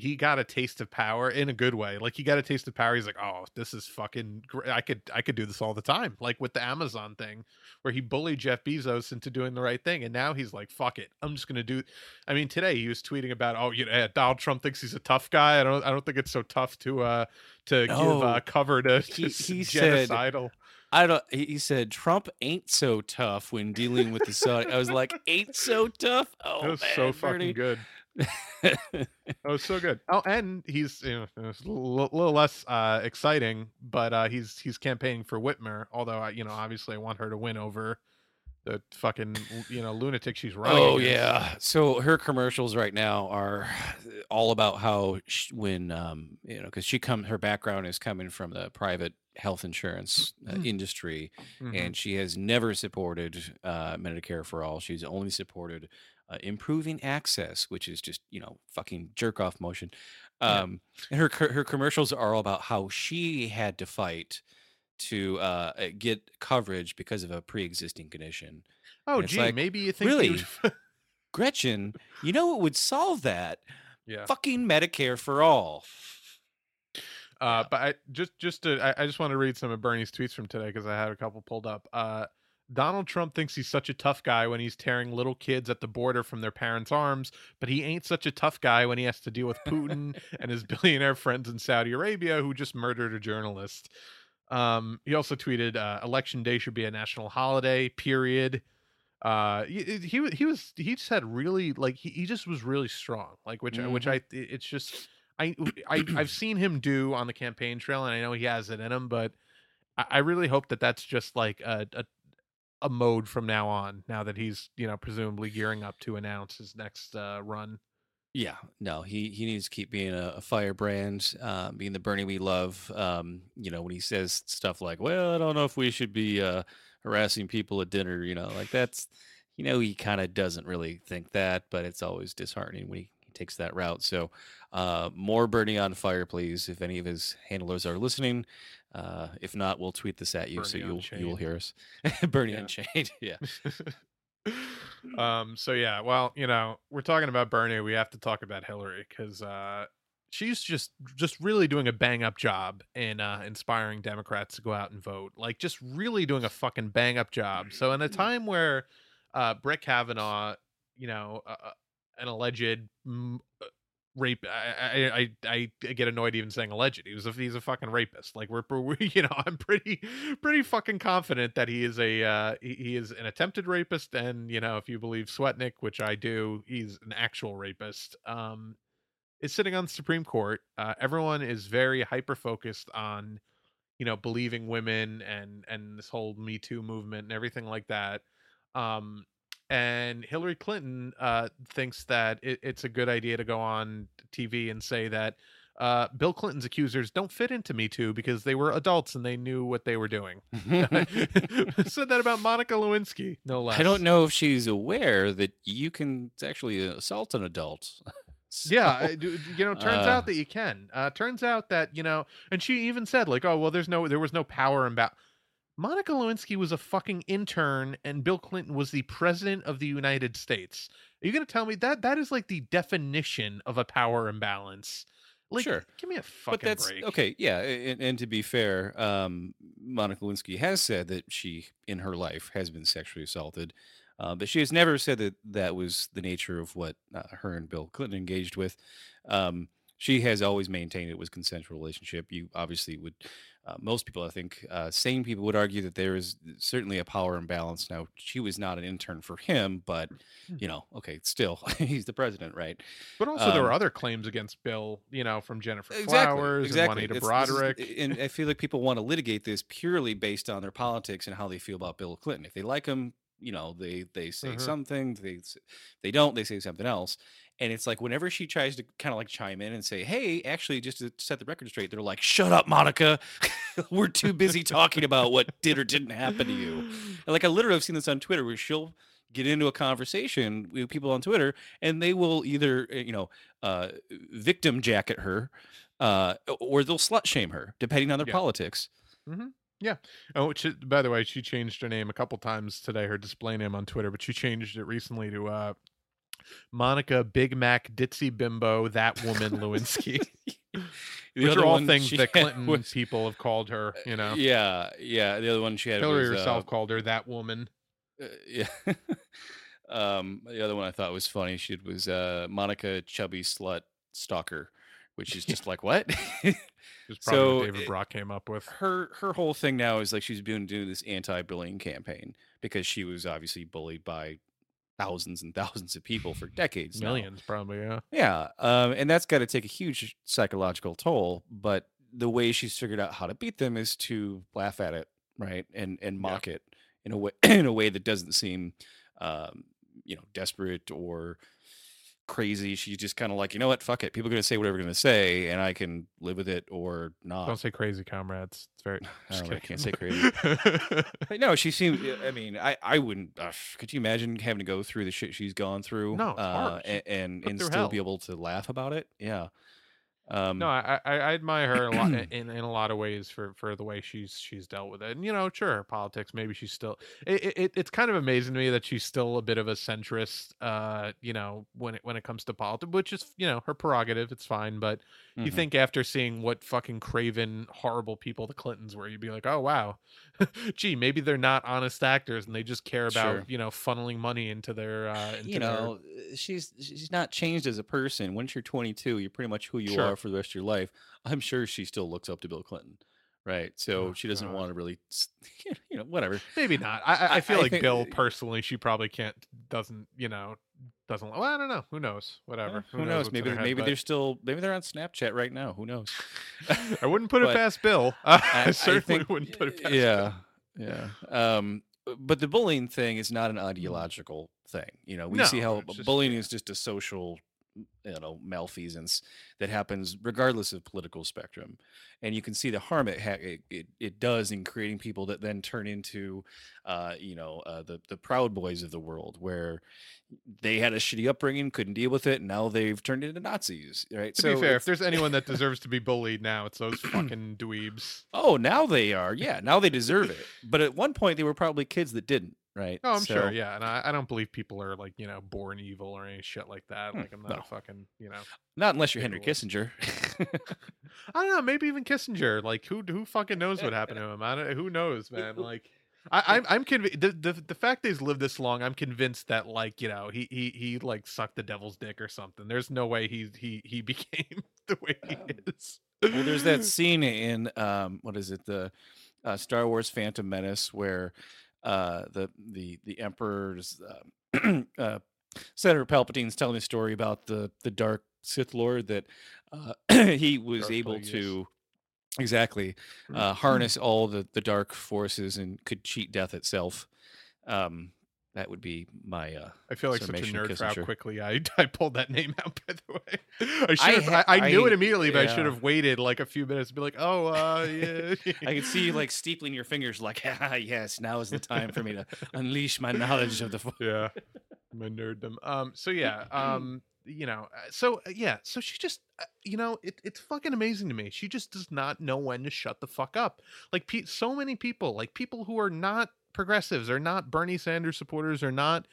he got a taste of power in a good way like he got a taste of power he's like oh this is fucking great i could i could do this all the time like with the amazon thing where he bullied jeff bezos into doing the right thing and now he's like fuck it i'm just gonna do i mean today he was tweeting about oh you know donald trump thinks he's a tough guy i don't i don't think it's so tough to uh to give uh cover to, He- [laughs] he said- genocidal I don't. He said Trump ain't so tough when dealing with the Saudi. I was like, ain't so tough. Oh, it was man, so fucking Bernie. good [laughs] Oh, so good. Oh, and he's you know, a little, little less uh, exciting, but uh, he's he's campaigning for Whitmer. Although I, you know, obviously I want her to win over the fucking you know lunatic she's running. Oh against. yeah. So her commercials right now are all about how sh when um you know because she come her background is coming from the private health insurance uh, industry Mhm. and she has never supported uh, Medicare for all. She's only supported uh, improving access, which is just you know fucking jerk off motion. Yeah. Um, and her her commercials are all about how she had to fight to uh, uh, get coverage because of a pre-existing condition. oh, gee, like, maybe you think really? [laughs] would- Gretchen, you know what would solve that? yeah. Fucking Medicare for all. Uh, but I just just to I, I just want to read some of Bernie's tweets from today because I had a couple pulled up. Uh, Donald Trump thinks he's such a tough guy when he's tearing little kids at the border from their parents' arms, but he ain't such a tough guy when he has to deal with Putin [laughs] and his [laughs] billionaire friends in Saudi Arabia who just murdered a journalist. Um, he also tweeted, uh, "Election day should be a national holiday." Period. Uh, he he, he was he just had really like he, he just was really strong. Like which which I it's just I, I I've seen him do on the campaign trail, and I know he has it in him, but I, I really hope that that's just like a, a a mode from now on. Now that he's you know presumably gearing up to announce his next uh, run. Yeah, no, he he needs to keep being a, a firebrand, uh, being the Bernie we love. Um, you know, when he says stuff like, "Well, I don't know if we should be uh, harassing people at dinner," you know, like that's, you know, he kind of doesn't really think that, but it's always disheartening when he, takes that route. So, uh, more Bernie on fire, please. If any of his handlers are listening, uh, if not, we'll tweet this at you, so you'll you'll hear us. [laughs] Bernie Yeah. Unchained, [laughs] yeah. [laughs] um so yeah well you know we're talking about bernie we have to talk about hillary because uh she's just just really doing a bang up job in uh inspiring democrats to go out and vote like just really doing a fucking bang up job so in a time where uh brett kavanaugh you know uh, uh, an alleged mm, uh, rape I, I i i get annoyed even saying alleged. He was a he's a fucking rapist. Like we're, we're [laughs] you know i'm pretty pretty fucking confident that he is a uh he, he is an attempted rapist. And you know if you believe swetnick which i do he's an actual rapist um is sitting on the supreme court. Uh everyone is very hyper focused on you know believing women and and this whole Me Too movement and everything like that. Um, and Hillary Clinton uh, thinks that it, it's a good idea to go on TV and say that uh, Bill Clinton's accusers don't fit into Me Too because they were adults and they knew what they were doing. [laughs] [laughs] Said that about Monica Lewinsky, no less. I don't know if she's aware that you can actually assault an adult. [laughs] Yeah, So, d- you know, turns uh, out that you can. Uh, turns out that you know, and she even said like, "Oh, well, there's no, there was no power imbalance." Monica Lewinsky was a fucking intern, and Bill Clinton was the president of the United States. Are you gonna tell me that that is like the definition of a power imbalance? Like, Sure. give me a fucking but that's break. okay. Yeah, and, and to be fair, um, Monica Lewinsky has said that she, in her life, has been sexually assaulted, uh, but she has never said that that was the nature of what uh, her and Bill Clinton engaged with. Um, she has always maintained it was consensual relationship. You obviously would, uh, most people, I think, uh, sane people would argue that there is certainly a power imbalance. Now, she was not an intern for him, but Hmm. you know, okay, still, [laughs] he's the president, right? But also, there were um, other claims against Bill. You know, from Gennifer Exactly, Flowers exactly. and Juanita It's- is- Broaddrick. and I feel like people want to litigate this purely based on their politics and how they feel about Bill Clinton. If they like him, you know, they they say Mhm. something. They they don't. They say something else. And it's like whenever she tries to kind of like chime in and say, "Hey, actually, just to set the record straight," they're like, "Shut up, Monica. [laughs] We're too busy talking about what did or didn't happen to you." [laughs] And like I literally have seen this on Twitter where she'll get into a conversation with people on Twitter and they will either uh, you know uh, victim jacket her uh, or they'll slut shame her depending on their politics. Yeah. Oh, she, by the way, she changed her name a couple times today. Her display name on Twitter, but she changed it recently to uh, Monica Big Mac Ditzy Bimbo That Woman Lewinsky, [laughs] [laughs] The which other are all things that Clinton was- people have called her. You know, Yeah, yeah. The other one she had Hillary was, herself uh, called her That Woman. uh, yeah. [laughs] um, the other one I thought was funny. She was uh, Monica Chubby Slut Stalker, which is just like what? Is probably what so David Brock came up with. her her whole thing now is like she's been doing this anti-bullying campaign because she was obviously bullied by thousands and thousands of people for decades now. Millions, probably. Yeah. Yeah, um, and that's got to take a huge psychological toll. But the way she's figured out how to beat them is to laugh at it, right, and and Yeah. mock it in a way [clears throat] in a way that doesn't seem, um, you know, desperate or crazy. She's just kind of like, you know what, fuck it. People are gonna say whatever they're gonna say, and I can live with it or not. Don't say crazy, comrades. It's very. [sighs] I know, I can't say [laughs] But no, she seemed. I mean, I I wouldn't. Uh, [sighs] could you imagine having to go through the shit she's gone through? No, uh. And and, and still hell. be able to laugh about it. Yeah. Um, no, I, I I admire her a lot [clears throat] in, in a lot of ways for for the way she's she's dealt with it. And you know, sure, politics. Maybe she's still. It, it it's kind of amazing to me that she's still a bit of a centrist. Uh, you know, when it when it comes to politics, which is you know her prerogative. It's fine, but you mhm. think after seeing what fucking craven, horrible people the Clintons were, you'd be like, oh wow, [laughs] gee, maybe they're not honest actors and they just care about Sure. you know funneling money into their uh into you know, uh, she's she's not changed as a person. Once you're 22, you're pretty much who you Sure. are for the rest of your life. I'm sure she still looks up to Bill Clinton, right? So Oh, she doesn't God. want to really, [laughs] you know, whatever. Maybe not. I, I, feel I like think- Bill personally, she probably can't, doesn't, you know, doesn't. Well, I don't know. Who knows? Whatever. Eh, Who knows? what's in Maybe head, maybe but they're still maybe they're on Snapchat right now. Who knows? I wouldn't put it [laughs] past Bill. [laughs] I, I certainly think- wouldn't put it past. yeah yeah um but the bullying thing is not an ideological thing you know we see Mm. How it's just- bullying is just a social you know malfeasance that happens regardless of political spectrum and you can see the harm it, ha- it, it, it does in creating people that then turn into uh, you know uh, the, the proud boys of the world where they had a shitty upbringing couldn't deal with it and now they've turned into nazis right To be fair, if there's anyone that [laughs] deserves to be bullied now, it's those [clears throat] fucking dweebs. Oh, now they are. Yeah, now they deserve it. But at one point, they were probably kids that didn't, right? Oh, I'm So- sure. Yeah, and I, I don't believe people are like you know born evil or any shit like that. Hmm, Like I'm not no. a fucking you know. Not unless you're Henry Kissinger. [laughs] I don't know. Maybe even Kissinger. Like who who fucking knows what happened to him? I don't, who knows, man. [laughs] Like I, I'm I'm convinced the, the the fact that he's lived this long. I'm convinced that like you know he he he like sucked the devil's dick or something. There's no way he he he [laughs] became the way he Um, is. well, there's that scene in um, what is it, the uh, Star Wars Phantom Menace, where uh, the the the Emperor's uh, [clears throat] uh, Senator Palpatine's telling a story about the the Dark Sith Lord that uh, [clears throat] he was able to exactly Mm. uh, harness all the the dark forces and could cheat death itself. Um, that would be my uh, I feel like such a nerd for how quickly I [laughs] I pulled that name out. By the way, I should have. ha- I, I knew it I- immediately, but I should have waited like a few minutes to be like, oh, uh, yeah. [laughs] I could see you like steepling your fingers, like, [laughs] ah, yes, now is the time for me to unleash my knowledge of the. Fo-. yeah, my nerddom. Um, so yeah, um, you know, uh, so uh, yeah, so she just, uh, you know, it, it's fucking amazing to me. She just does not know when to shut the fuck up. Like, pe- so many people, like people who are not progressives, are not Bernie Sanders supporters, are not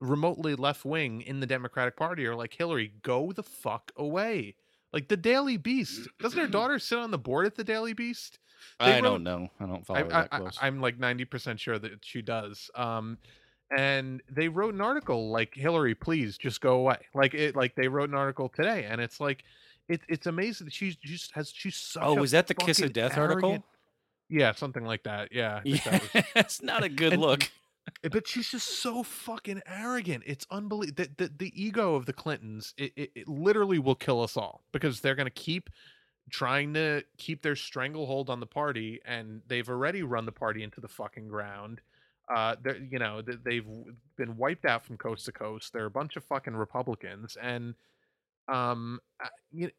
remotely left wing in the Democratic Party, are like Hillary, go the fuck away. Like the Daily Beast, doesn't her daughter sit on the board at the Daily Beast? They I wrote- don't know. I don't follow I, that I, close. I, am like 90% sure that she does. Um, and they wrote an article like Hillary, please just go away. Like it, like they wrote an article today, and it's like, it, it's amazing that she's she just has she's such. oh, was that the kiss of death article? Yeah, something like that. Yeah, Yeah, that was- [laughs] it's not a good And- look. Eh, but she's just so fucking arrogant. It's unbelievable. The, the, the ego of the Clintons, it, it, it literally will kill us all because they're going to keep trying to keep their stranglehold on the party, and they've already run the party into the fucking ground. Uh, they're, you know, th- they've been wiped out from coast to coast. They're a bunch of fucking Republicans, and um, you th-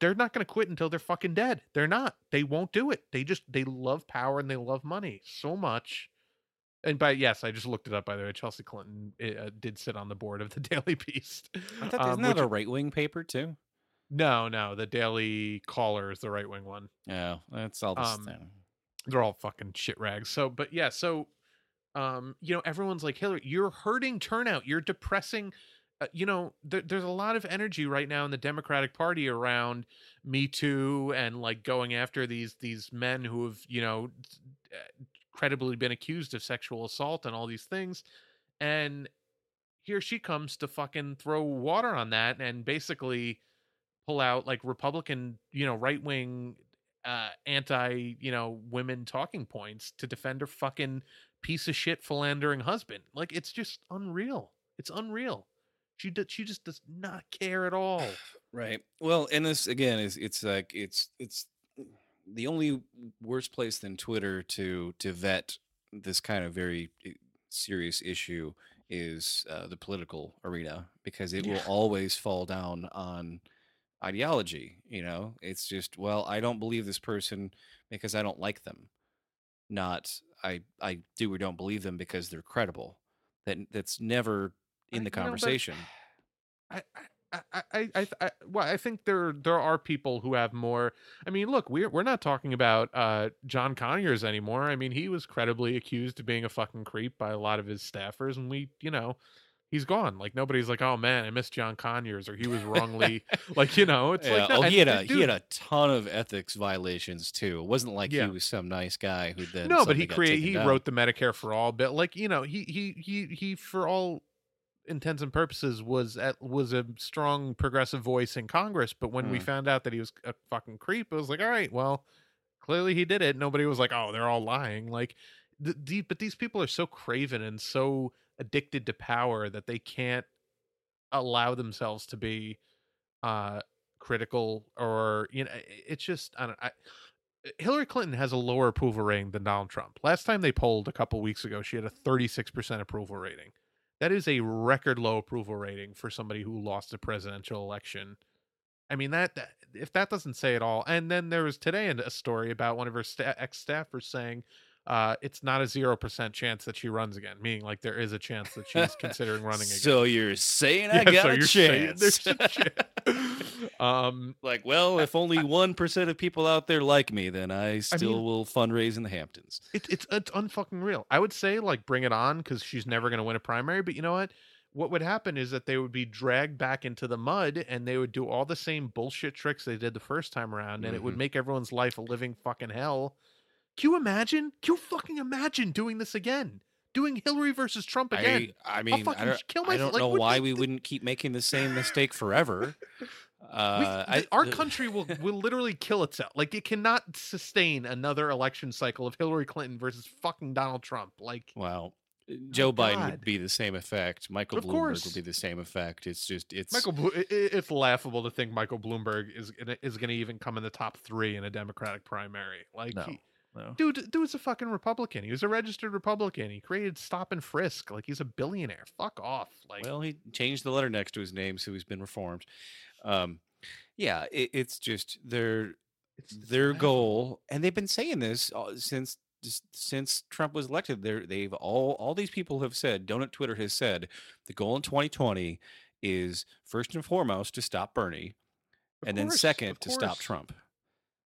they're not going to quit until they're fucking dead. They're not. They won't do it. They just they love power and they love money so much. And by yes, I just looked it up. By the way, Chelsea Clinton uh, did sit on the board of the [laughs] Daily Beast. I thought, um, isn't that which- a right wing paper too? No, no, the Daily Caller is the right wing one. Yeah, that's all this Um, thing. They're all fucking shit rags. So, but yeah, so um, you know, everyone's like Hillary, you're hurting turnout. You're depressing. Uh, you know, there, there's a lot of energy right now in the Democratic Party around Me Too and like going after these these men who have you know uh, credibly been accused of sexual assault and all these things, and here she comes to fucking throw water on that and basically pull out like Republican, you know, right wing, uh, anti, you know, women talking points to defend her fucking piece of shit philandering husband. Like it's just unreal. It's unreal. She does. She just does not care at all. [sighs] Right. Well, and this again is it's like it's it's the only worse place than Twitter to to vet this kind of very eh, serious issue is uh, the political arena because it will always fall down on ideology. You know, it's just well, I don't believe this person because I don't like them, not I I do or don't believe them because they're credible. That that's never in the you know, conversation. I, I, I, I, I, well, I think there there are people who have more. I mean, look, we're we're not talking about uh, John Conyers anymore. I mean, he was credibly accused of being a fucking creep by a lot of his staffers, and we, you know, he's gone. Like nobody's like, oh man, I miss John Conyers, or he was wrongly, [laughs] like you know, it's yeah. like, no, oh, he had a and he had a ton of ethics violations too. It wasn't like Yeah. he was some nice guy who then no, but he suddenly got create taken he down. wrote the Medicare for all bit. Like you know, he he he he for all intents and purposes was at was a strong progressive voice in Congress. But when we Hmm. found out that he was a fucking creep, it was like, all right, well, clearly he did it. Nobody was like, oh, they're all lying. Like, the, the but these people are so craven and so addicted to power that they can't allow themselves to be uh critical or you know it's just i don't I, Hillary Clinton has a lower approval rating than Donald Trump. Last time they polled a couple weeks ago, she had a 36% approval rating. That is a record low approval rating for somebody who lost a presidential election. I mean that, that if that doesn't say it all. And then there was today a story about one of her sta- ex-staffers saying uh, it's not a zero percent chance that she runs again, meaning like there is a chance that she's [laughs] considering running again. So you're saying [laughs] I Yeah, got so a you're saying chance? there's a chance. [laughs] [laughs] um, like, well, if only one percent of people out there like me, then I still mean- will fundraise in the Hamptons. It, it's it's unfucking real. I would say like bring it on because she's never going to win a primary. But you know what? What would happen is that they would be dragged back into the mud and they would do all the same bullshit tricks they did the first time around, and it would Mhm. make everyone's life a living fucking hell. Can you imagine? Can you fucking imagine doing this again? Doing Hillary versus Trump again? I, I mean, I don't, I don't Like, know why we the- wouldn't keep making the same mistake forever. [laughs] We- Uh, th- I, our country will [laughs] will literally kill itself. Like it cannot sustain another election cycle of Hillary Clinton versus fucking Donald Trump. Like well, Joe Biden would be the same effect. Michael Of Bloomberg course. would be the same effect. It's just it's Michael, Blo- it's laughable to think Michael Bloomberg is gonna, is going to even come in the top three in a Democratic primary. Like, No. he, No. dude, dude's a fucking Republican. He was a registered Republican. He created Stop and Frisk. Like, he's a billionaire. Fuck off. Like, well, he changed the letter next to his name, so he's been reformed. Um, yeah, it, it's just their it's, their goal, and they've been saying this uh, since since Trump was elected. They're, they've all all these people have said. Donut Twitter has said the goal in 2020 is first and foremost to stop Bernie, Of and then second to stop. Trump.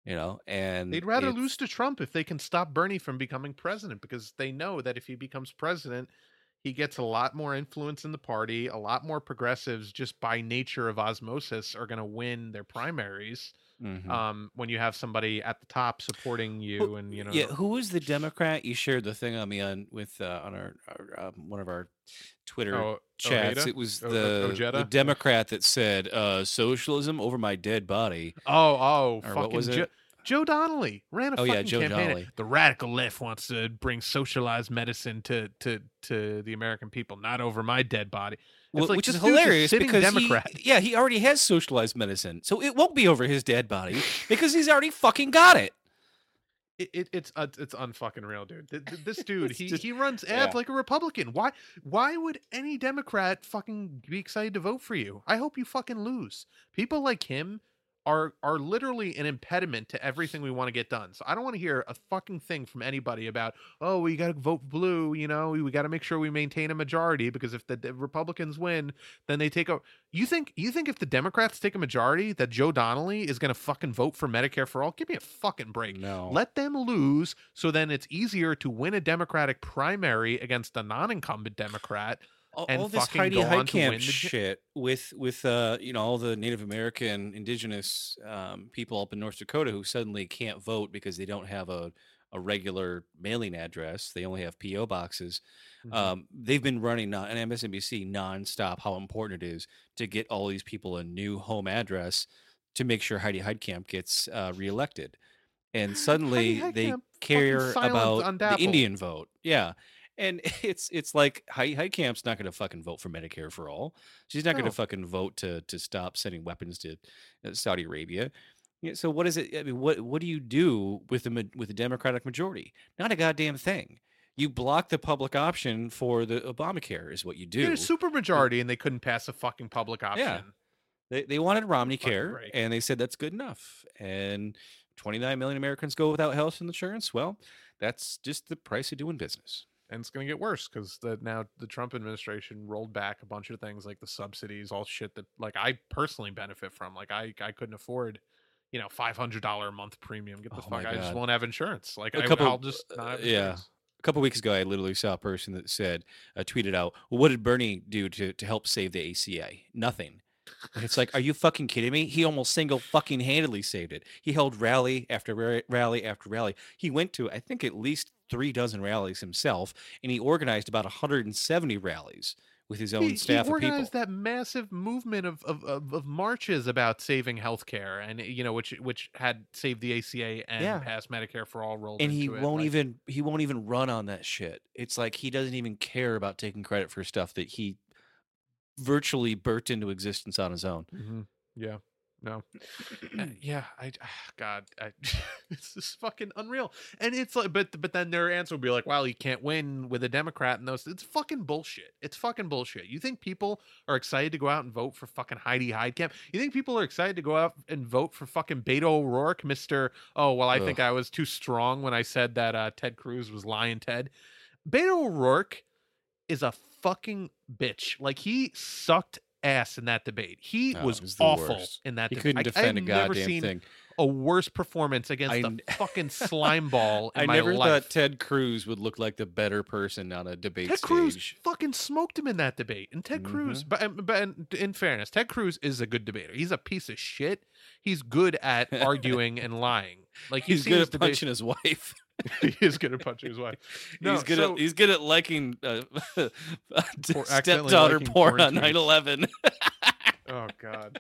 You know, and They'd rather lose to Trump if they can stop Bernie from becoming president because they know that if he becomes president, he gets a lot more influence in the party. A lot more progressives, just by nature of osmosis, are going to win their primaries. Mhm. Um, when you have somebody at the top supporting you, and you know, yeah, who was the Democrat? You shared the thing on me on with uh, on our, our um, one of our Twitter Oh, chats. Ojeda? It was O- O- the, the Democrat that said uh, socialism over my dead body. Oh, oh, Or what was it? Joe Donnelly ran a Oh, yeah, fucking Joe campaign. Donnelly. The radical left wants to bring socialized medicine to to to the American people, not over my dead body. It's Wh- like, which is this dude's a hilarious sitting because Democrat. he, yeah, he already has socialized medicine, so it won't be over his dead body because he's already fucking got it. It, it, it's uh, it's unfucking real, dude. Th- th- This [laughs] dude, he, just- he runs yeah. ads like a Republican. Why why would any Democrat fucking be excited to vote for you? I hope you fucking lose. People like him are are literally an impediment to everything we want to get done. So I don't want to hear a fucking thing from anybody about oh we got to vote blue. You know we got to make sure we maintain a majority because if the D- Republicans win, then they take over. You think you think if the Democrats take a majority that Joe Donnelly is gonna fucking vote for Medicare for all? Give me a fucking break. No, Let them lose so then it's easier to win a Democratic primary against a non-incumbent Democrat. All, and all this Heidi go on to Heitkamp win the shit with with uh you know all the Native American indigenous um, people up in North Dakota who suddenly can't vote because they don't have a a regular mailing address. They only have PO boxes. Mm-hmm. Um, they've been running on and MSNBC nonstop how important it is to get all these people a new home address to make sure Heidi Heitkamp gets uh, reelected. And [sighs] suddenly they care about the Indian vote. Yeah. And [laughs] it's it's like Heitkamp's not going to fucking vote for Medicare for all. She's not going to fucking vote to to stop sending weapons to uh, Saudi Arabia. So what is it? I mean, what what do you do with the with the Democratic majority? Not a goddamn thing. You block the public option for the Obamacare is what you do. a super majority and they couldn't pass a fucking public option. Yeah. They they wanted Romney care, and they said that's good enough. And 29 million Americans go without health insurance. Well, that's just the price of doing business. And it's going to get worse because the now the Trump administration rolled back a bunch of things like the subsidies, all shit that like I personally benefit from. Like I I couldn't afford, you know, five hundred dollar a month premium. Get the Oh fuck! I just won't have insurance. Like A I, couple- I'll just not uh, yeah. A couple weeks ago, I literally saw a person that said, uh, tweeted out, well, "What did Bernie do to to help save the ACA? Nothing." And it's like, are you fucking kidding me? He almost single fucking handedly saved it. He held rally after rally after rally. He went to, I think, at least three dozen rallies himself, and he organized about 170 rallies with his own He, he staff of people. organized that massive movement of, of, of, of marches about saving healthcare, and you know, which which had saved the ACA and Yeah. passed Medicare for all rolled and he won't like- even he won't even run on that shit. It's like he doesn't even care about taking credit for stuff that he virtually burst into existence on his own. Mhm. Yeah. No. Uh, [clears throat] yeah. I. ah, God. I, [laughs] it's just fucking unreal. And it's like, but but then their answer will be like, "Well, you can't win with a Democrat." And those, it's fucking bullshit. It's fucking bullshit. You think people are excited to go out and vote for fucking Heidi Heitkamp? You think people are excited to go out and vote for fucking Beto O'Rourke, Mister? Oh well, I think I was too strong when I said that uh, Ted Cruz was lying. Ted, Beto O'Rourke is a fucking bitch. Like he sucked ass in that debate. He No, was, was awful worst. in that. He debate. couldn't defend a I've never goddamn seen thing. A worse performance against I a [laughs] fucking slime ball in I never life. thought Ted Cruz would look like the better person on a debate Ted stage. Cruz fucking smoked him in that debate. And Ted Cruz, Mm-hmm. but, um, but in- fairness, Ted Cruz is a good debater. He's a piece of shit. He's good at [laughs] arguing and lying. Like He's good at debate- punching his wife. [laughs] he is good at punching his wife. No, he's good so- at he's good at liking uh, stepdaughter liking porn porn on tweets. 9/11. Oh God.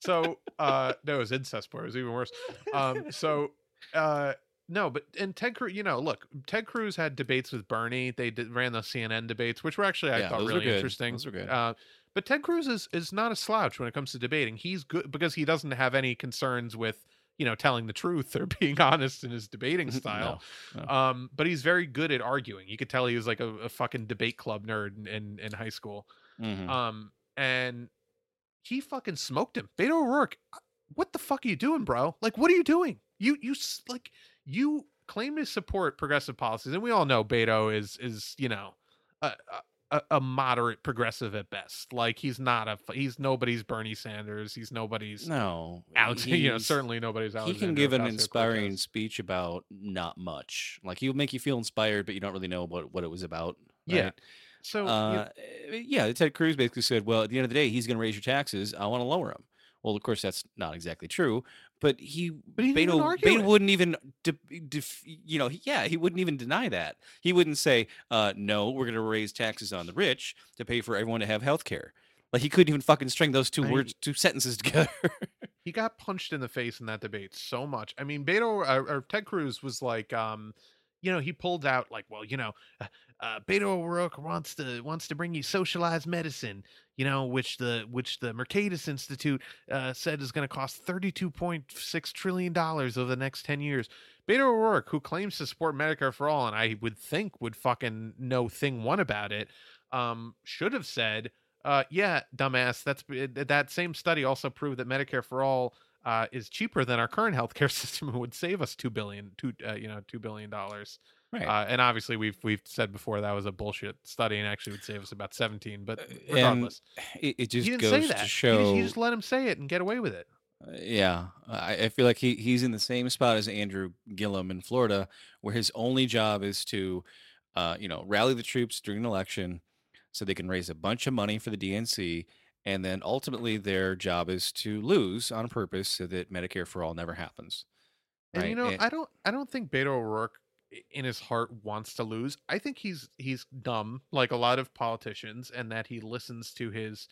So uh no, it was incest porn. It was even worse. Um so uh no, but and Ted Cruz, you know, look, Ted Cruz had debates with Bernie. They did, ran the CNN debates, which were actually I Yeah, thought really interesting. Those were good. Uh, but Ted Cruz is is not a slouch when it comes to debating. He's good because he doesn't have any concerns with you know telling the truth [laughs] or being honest in his debating style. No, no. Um, but he's very good at arguing. You could tell he was like a, a fucking debate club nerd in in, in high school. Mhm. Um, and he fucking smoked him. Beto O'Rourke, uh, what the fuck are you doing, bro? Like, what are you doing? You you s- like you claim to support progressive policies, and we all know Beto is is you know a a, a moderate progressive at best. Like he's not a he's nobody's Bernie Sanders. He's nobody's no, Alex. [laughs] You know, certainly nobody's. Out. He can give an inspiring speech about not much. Like he'll make you feel inspired, but you don't really know what what it was about. Yeah. So Uh, eh, yeah, Ted Cruz basically said, "Well, at the end of the day, he's going to raise your taxes. I want to lower them." Well, of course, that's not exactly true, but he, But he Beto, Beto wouldn't even, de- def- you know, he- yeah, he wouldn't even deny that. He wouldn't say, uh, "No, we're going to raise taxes on the rich to pay for everyone to have health care." Like he couldn't even fucking string those two I- words, two sentences [laughs] together. he got punched in the face in that debate so much. I mean, Beto or, or Ted Cruz was like, um, you know, he pulled out like, well, you know, uh, uh, Beto O'Rourke wants to wants to bring you socialized medicine, you know, which the which the Mercatus Institute uh, said is going to cost thirty two point six trillion dollars over the next ten years. Beto O'Rourke, who claims to support Medicare for all, and I would think would fucking know thing one about it, um, should have said, uh, yeah, dumbass. That's that same study also proved that Medicare for all uh, is cheaper than our current healthcare [laughs] system and would save us two billion, two uh, you know, two billion dollars. right. Uh, and obviously, we've we've said before that was a bullshit study and actually would save us about seventeen. But and regardless, it, it just he didn't goes say to that. He just- show. he just let him say it and get away with it. Uh, Yeah, I, I feel like he, he's in the same spot as Andrew Gillum in Florida, where his only job is to, uh, you know, rally the troops during an election, so they can raise a bunch of money for the DNC, and then ultimately their job is to lose on purpose so that Medicare for all never happens. And you know, And- I don't I don't think Beto O'Rourke in his heart wants to lose. I think he's he's dumb like a lot of politicians and that he listens to his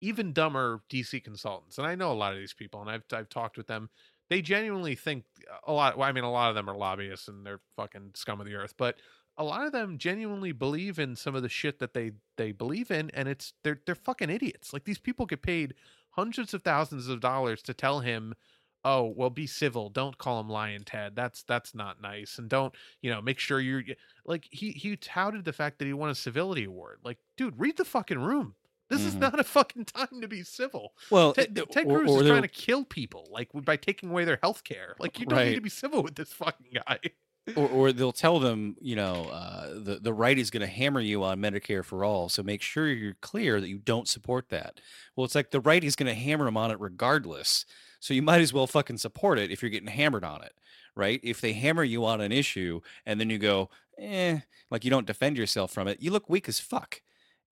even dumber DC consultants. And I know a lot of these people and I've I've talked with them. They genuinely think a lot well, I mean a lot of them are lobbyists and they're fucking scum of the earth, but a lot of them genuinely believe in some of the shit that they they believe in and it's they're they're fucking idiots. Like these people get paid hundreds of thousands of dollars to tell him oh well be civil. Don't call him lion ted. That's that's not nice. And don't you know make sure you're like he he touted the fact that he won a civility award. Like dude read the fucking room. This is Mhm. not a fucking time to be civil. Well, ted, ted cruz or is they're- trying to kill people like by taking away their health care. Like you don't need to be civil with this fucking guy or, or they'll tell them, you know, uh, the the right is going to hammer you on Medicare for all. So make sure you're clear that you don't support that. Well, it's like the right is going to hammer them on it regardless. So you might as well fucking support it if you're getting hammered on it, right? If they hammer you on an issue and then you go, eh, like you don't defend yourself from it, you look weak as fuck.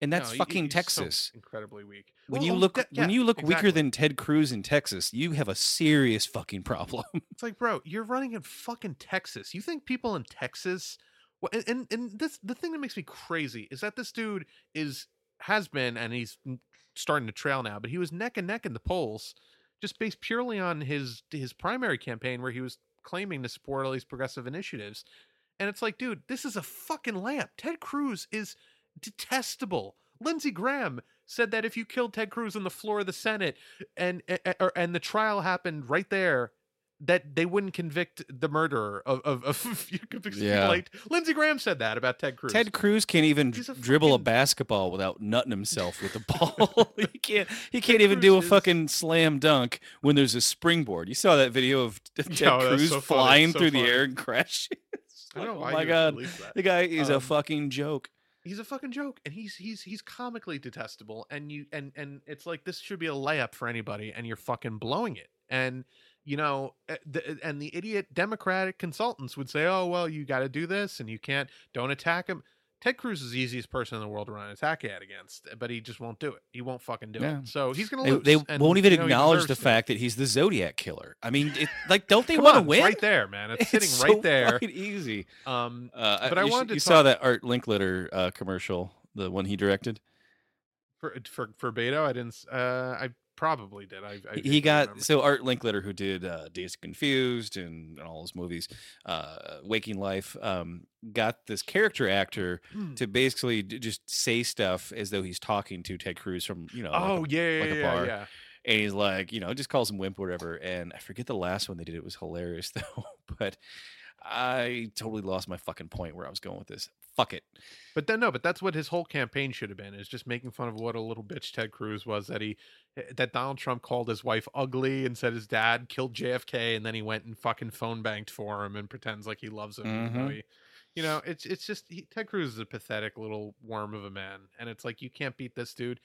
And that's No, fucking you're so Texas. incredibly weak When Well, you look that- when you look weaker than Ted Cruz in Texas, you have a serious fucking problem. [laughs] It's like, bro, you're running in fucking Texas. You think people in Texas? Well, and, and and this the thing that makes me crazy is that this dude is has been and he's starting to trail now, but he was neck and neck in the polls, just based purely on his his primary campaign where he was claiming to support all these progressive initiatives. And it's like, dude, this is a fucking layup. Ted Cruz is detestable. Lindsey Graham said that if you killed Ted Cruz on the floor of the Senate and and, and the trial happened right there, that they wouldn't convict the murderer of of, of [laughs] Yeah. like Lindsey Graham said that about Ted Cruz. Ted Cruz can't even a dribble a basketball without nutting himself with the [laughs] ball. [laughs] he can't. He can't Ted even do a is- fucking slam dunk when there's a springboard. You saw that video of Ted Yo, Cruz so flying so through the air and crashing. I don't know like, why oh my god, that. the guy is a Um, fucking joke. He's a fucking joke and he's he's he's comically detestable and you and and it's like this should be a layup for anybody and you're fucking blowing it. And you know uh, the, and the idiot democratic consultants would say oh well you got to do this and you can't don't attack him ted cruz is the easiest person in the world to run an attack ad against but he just won't do it he won't fucking do Yeah. it so he's gonna They, lose they and, won't even acknowledge the fact that he's the Zodiac killer. I mean, it, [laughs] like, don't they want to win? right there man it's, [laughs] sitting It's right there easy. um Uh, But I wanted to you talk- saw that Art Linkletter uh, commercial, the one he directed. for for for Beto, I didn't. s- Uh, I probably did. I, I He- got remember. so Art Linkletter, who did uh, Days Confused and, and all his movies, uh, Waking Life, um, got this character actor Hmm. to basically d- just say stuff as though he's talking to Ted Cruz from you know. like a- Oh yeah, yeah, like a yeah, bar. yeah. and he's like, you know, just calls him wimp or whatever. And I forget the last one they did. It was hilarious [laughs] though. but I totally lost my fucking point where I was going with this. Fuck it. But then no, but that's what his whole campaign should have been is just making fun of what a little bitch Ted Cruz was that he eh, that Donald Trump called his wife ugly and said his dad killed JFK and then he went and fucking phone banked for him and pretends like he loves him. Mhm. he, you know, it's it's just he, Ted Cruz is a pathetic little worm of a man, and it's like you can't beat this dude.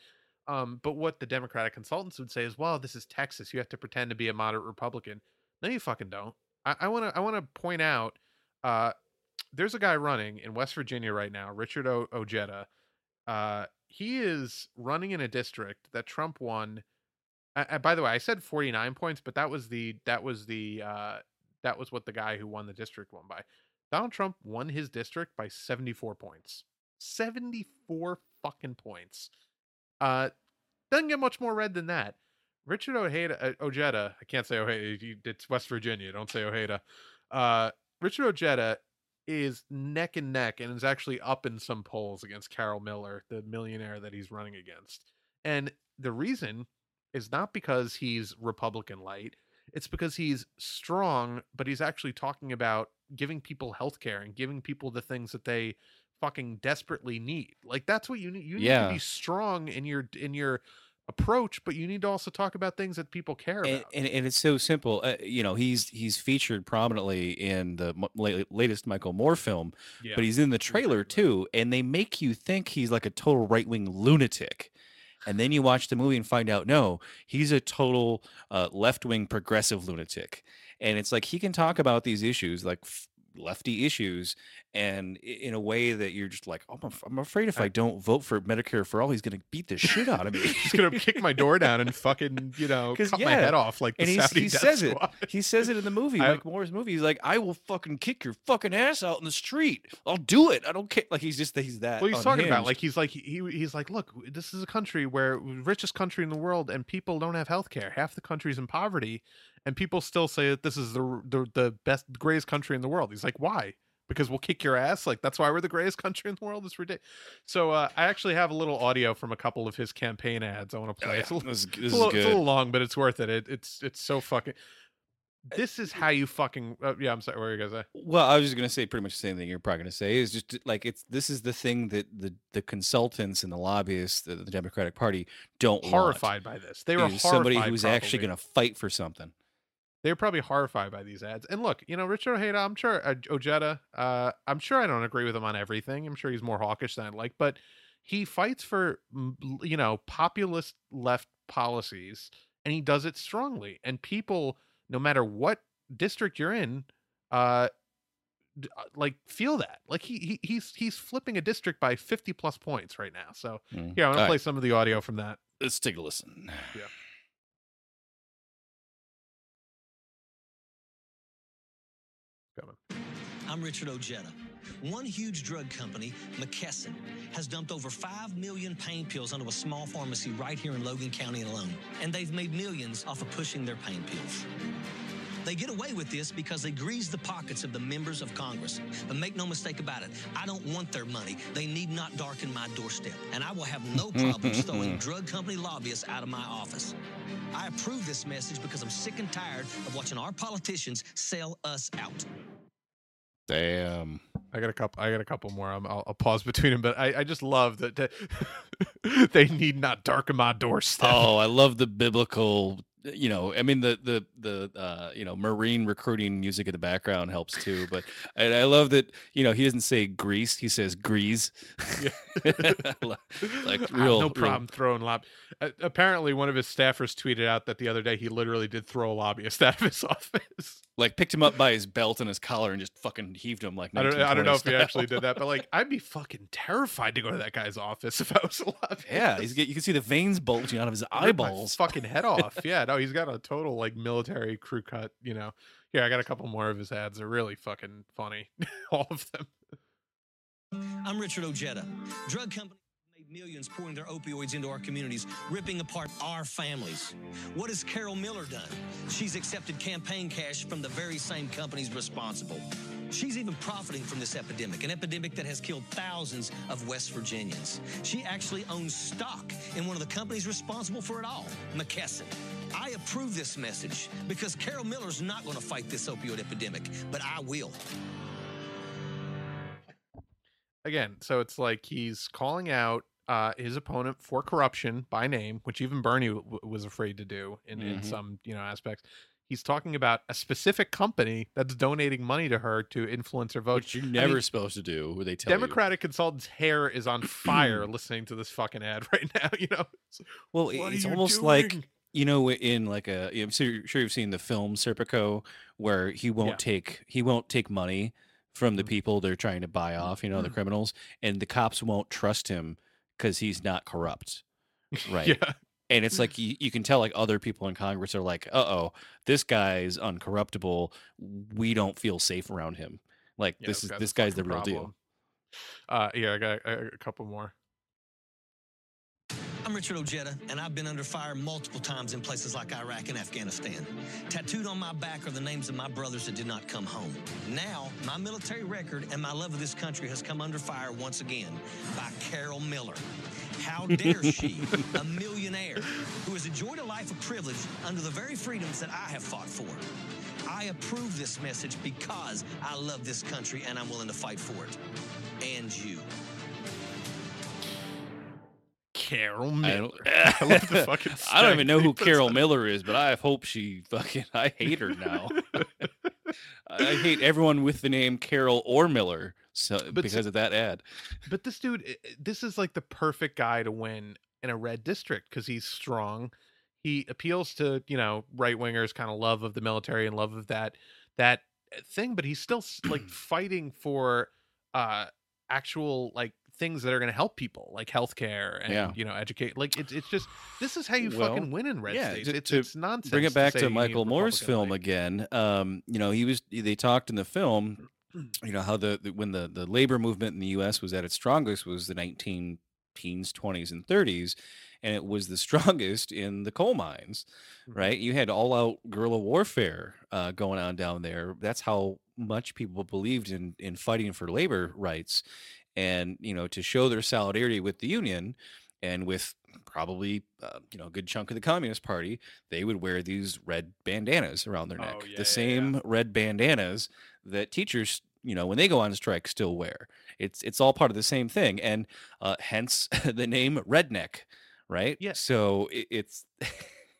Um, but what the Democratic consultants would say is, well, this is Texas. You have to pretend to be a moderate Republican. No, you fucking don't. I want to I want to point out uh, there's a guy running in West Virginia right now, Richard o- Ojeda. Uh, he is running in a district that Trump won. By the way, I said 49 points, but that was the that was the uh, that was what the guy who won the district won by. Donald Trump won his district by 74 points. 74 fucking points. Uh, doesn't get much more red than that. Richard Ojeda, uh, Ojeda, I can't say Ojeda. It's West Virginia. Don't say Ojeda. Uh, Richard Ojeda is neck and neck and is actually up in some polls against Carol Miller, the millionaire that he's running against. And the reason is not because he's Republican light. It's because he's strong, but he's actually talking about giving people health care and giving people the things that they fucking desperately need. Like that's what you need. You need to be strong in your in your approach, but you need to also talk about things that people care and, about. and, and it's so simple. Uh, you know, he's he's featured prominently in the la- latest Michael Moore film, yeah. but he's in the trailer too, and they make you think he's like a total right wing lunatic. And then you watch the movie and find out, no, he's a total uh, left wing progressive lunatic. And it's like he can talk about these issues, like f- lefty issues, and in a way that you're just like, oh, I'm, I'm afraid if I don't vote for Medicare for all, he's going to beat the shit out of me. [laughs] he's gonna kick my door down and fucking you [laughs] know, cut my head off like the and Saudi he says it. [laughs] He says it in the movie, I- Mike Moore's movie. He's like, "I will fucking kick your fucking ass out in the street. I'll do it. I don't care." Like he's just he's that. Well, he's talking about like he's like he he's like, look, this is a country where richest country in the world, and people don't have health care. Half the country's in poverty, and people still say that this is the the the best greatest country in the world. He's like, why? Because we'll kick your ass. Like that's why we're the greatest country in the world. It's ridiculous. So uh, I actually have a little audio from a couple of his campaign ads. I want to Oh, play. yeah, It's a little- this, is- it's a, little, it's a little long, but it's worth it. it it's it's so fucking. This is how you fucking. Uh, yeah, I'm sorry. What were you guys say? Well, I was just gonna say pretty much the same thing you're probably gonna say is just like it's this is the thing that the the consultants and the lobbyists, the, the Democratic Party, don't want, Horrified by this. They were somebody who's actually gonna fight for something. They're probably horrified by these ads. And look, you know, Richard Ojeda, I'm sure uh, Ojeda, uh, I'm sure I don't agree with him on everything. I'm sure he's more hawkish than I'd like, but he fights for you know populist left policies, and he does it strongly. And people, no matter what district you're in, uh, d- uh, like feel that. Like he, he he's he's flipping a district by 50 plus points right now. So Mm. yeah, I'm gonna All play right, some of the audio from that. let's take a listen. Coming. I'm Richard Ojeda. One huge drug company, McKesson, has dumped over 5 million pain pills onto a small pharmacy right here in Logan County alone. And they've made millions off of pushing their pain pills. They get away with this because they grease the pockets of the members of Congress. But make no mistake about it, I don't want their money. They need not darken my doorstep. And I will have no problems [laughs] throwing drug company lobbyists out of my office. I approve this message because I'm sick and tired of watching our politicians sell us out. Damn. I got a couple. I got a couple more. I'm, I'll, I'll pause between them, but I, I just love that that [laughs] they need not darken my doorstep. Oh, I love the biblical. You know, I mean the the the uh, you know marine recruiting music in the background helps too. But and I love that you know he doesn't say grease, he says grease. [laughs] like Ah, [laughs] real, no real- problem throwing lob. Apparently, one of his staffers tweeted out that the other day he literally did throw a lobbyist out of his office. Like picked him up by his belt and his collar and just fucking heaved him like I don't. I don't know if he actually did that, but like, I'd be fucking terrified to go to that guy's office [laughs] if I was a lobbyist. Yeah, he's get you can see the veins bulging out of his Rip my eyeballs. fucking head off. [laughs] Yeah, no, he's got a total like military crew cut. You know. Yeah, I got a couple more of his ads. They're really fucking funny. [laughs] All of them. I'm Richard Ojeda. Drug companies made Millions pouring their opioids into our communities, ripping apart our families. What has Carol Miller done? She's accepted campaign cash from the very same companies responsible. She's even profiting from this epidemic, an epidemic that has killed thousands of West Virginians. She actually owns stock in one of the companies responsible for it all, McKesson. I approve this message because Carol Miller's not going to fight this opioid epidemic, but I will. again so it's like he's calling out uh his opponent for corruption by name which even bernie w- was afraid to do in, in Mhm. some you know aspects he's talking about a specific company that's donating money to her to influence her vote Which you're I never mean, supposed to do. Where they tell you. democratic consultant's hair is on [clears throat] fire listening to this fucking ad [laughs] right now you know It's- Well, it's you almost like you know in like a I'm sure, you've seen the film Serpico where he won't Yeah. take he won't take money from the Mhm. people they're trying to buy off, you know, the criminals, and the cops won't trust him because he's not corrupt, [laughs] right? yeah And it's like you, you can tell like other people in Congress are like, uh oh, this guy's uncorruptible. We don't feel safe around him. Like Yeah, this is guy's this guy's the real deal. uh yeah i got a, a couple more I'm Richard Ojeda, and I've been under fire multiple times in places like Iraq and Afghanistan. Tattooed on my back are the names of my brothers that did not come home. Now, my military record and my love of this country has come under fire once again by Carol Miller. How [laughs] dare she, a millionaire who has enjoyed a life of privilege under the very freedoms that I have fought for? I approve this message because I love this country and I'm willing to fight for it. And you. Carol I miller don't, [laughs] I the fucking [laughs] I don't even know who Carol on. Miller is, but I hope she fucking. I hate her now. [laughs] I hate everyone with the name Carol or Miller, so But because of that ad. But this dude, i- i- this is like the perfect guy to win in a red district because he's strong. He appeals to you know right wingers, kind of love of the military and love of that that uh, thing. But he's still like [clears throat] fighting for uh actual like things that are going to help people, like healthcare and Yeah. you know educate. Like it's it's just this is how you Well, fucking win in red yeah, states. to- it's to it's nonsense. Bring it back say to Michael Moore's film light. again. Um, you know, he was. They talked in the film. [clears throat] You know how the, the when the the labor movement in the U.S. was at its strongest was the 19 teens, 20s, and 30s, and it was the [laughs] strongest in the coal mines. Mhm. right? You had all out guerrilla warfare uh, going on down there. That's how much people believed in in fighting for labor rights, and you know to show their solidarity with the union and with probably uh, you know a good chunk of the Communist Party, they would wear these red bandanas around their neck, Oh, yeah, yeah, the yeah. same red bandanas that teachers. You know, when they go on strike, still wear. It's it's all part of the same thing, and uh, hence [laughs] the name redneck, right? Yeah. So it, it's. [laughs]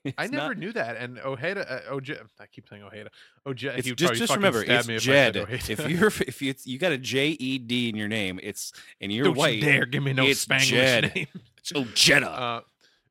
[laughs] I never not- knew that. And Ojeda, uh, I keep saying Ojeda. Ojeda. It's he just just remember it's me if Jed. If [laughs] you're if you you got a J E D in your name, it's and you're Don't white. you dare give me no it's Spanglish Jed. name. [laughs] It's Ojeda. Uh,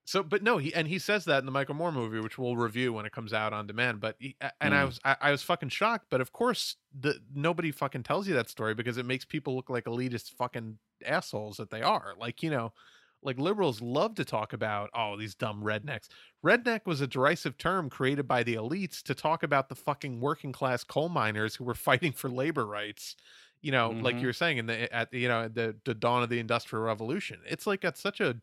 so, but no, he and he says that in the Michael Moore movie, which we'll review when it comes out on demand. But he, and I Mm. was I, I was fucking shocked. But of course, the nobody fucking tells you that story because it makes people look like elitist fucking assholes that they are. Like you know, like liberals love to talk about oh these dumb rednecks. Redneck was a derisive term created by the elites to talk about the fucking working class coal miners who were [laughs] fighting for labor rights. You know, like Mhm. you were saying in the at the, you know the the dawn of the industrial revolution. It's like at such a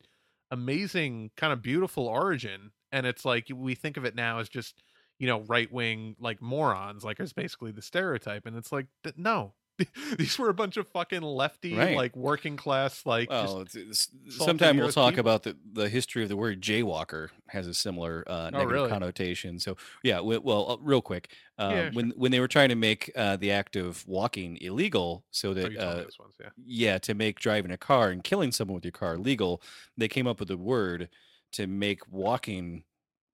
amazing kind of beautiful origin and it's like we think of it now as just you know right wing like morons like it's basically the stereotype and it's like no [laughs] these were a bunch of fucking lefty Right. like working class like well, it's, it's, sometime we'll talk people. about the, the history of the word jaywalker has a similar uh, negative Oh, really? connotation. So yeah, we, well, uh, real quick, um, Yeah, when when they were trying to make uh, the act of walking illegal, so oh, that told uh, this yeah yeah, to make driving a car and killing someone with your car legal, they came up with a word to make walking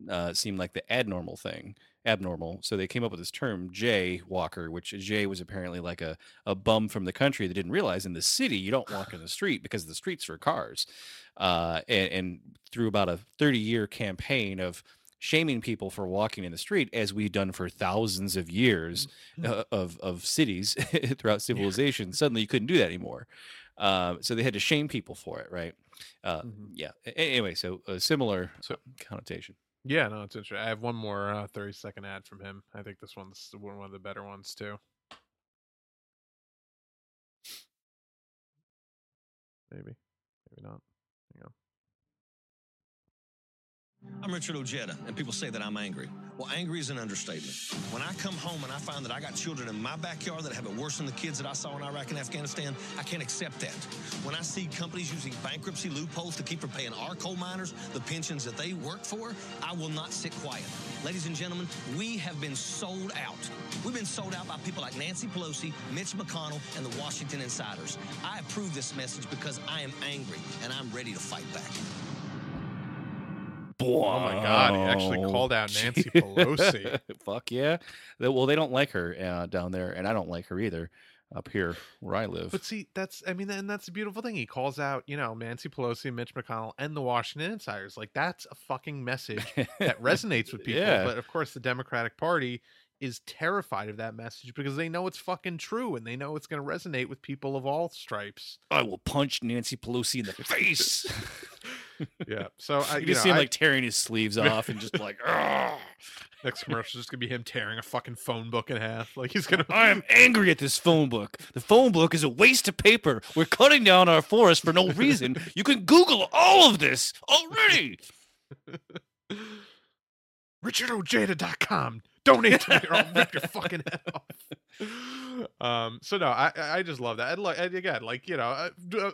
uh, seem like the abnormal thing, abnormal. So they came up with this term, Jay Walker, which Jay was apparently like a, a bum from the country that didn't realize in the city you don't walk in the street because the streets are cars. Uh, and, and through about a 30 year campaign of shaming people for walking in the street, as we've done for thousands of years uh, of, of cities [laughs] throughout civilization, suddenly you couldn't do that anymore. Um, so they had to shame people for it, right? Uh, Mhm. Yeah. A- Anyway, so a similar So- connotation. Yeah no it's interesting i have one more uh 30 second ad from him. I think this one's one of the better ones too. Maybe maybe not I'm Richard Ojeda, and people say that I'm angry. Well, angry is an understatement. When I come home and I find that I got children in my backyard that have it worse than the kids that I saw in Iraq and Afghanistan, I can't accept that. When I see companies using bankruptcy loopholes to keep from paying our coal miners the pensions that they work for, I will not sit quiet. Ladies and gentlemen, we have been sold out. We've been sold out by people like Nancy Pelosi, Mitch McConnell, and the Washington insiders. I approve this message because I am angry and I'm ready to fight back. Oh my god, he actually called out Nancy Pelosi. [laughs] Fuck yeah. Well, they don't like her uh, down there, and I don't like her either up here where I live. But see, that's I mean, and that's the beautiful thing. He calls out, you know, Nancy Pelosi, Mitch McConnell, and the Washington insiders. Like that's a fucking message that [laughs] resonates with people. Yeah. But of course, the Democratic Party is terrified of that message because they know it's fucking true and they know it's going to resonate with people of all stripes. I will punch Nancy Pelosi in the face. [laughs] Yeah. So [laughs] I, you you just know, see him I- like tearing his sleeves [laughs] off and just like, next commercial is just gonna be him tearing a fucking phone book in half. [laughs] Like he's gonna. I am angry at this phone book. The phone book is a waste of paper. We're cutting down our forest for no reason. You can Google all of this already. RichardOjeda.com. Donate to me or I'll rip your fucking head off. Um. So no, I I just love that. And like and again, like you know, uh, d-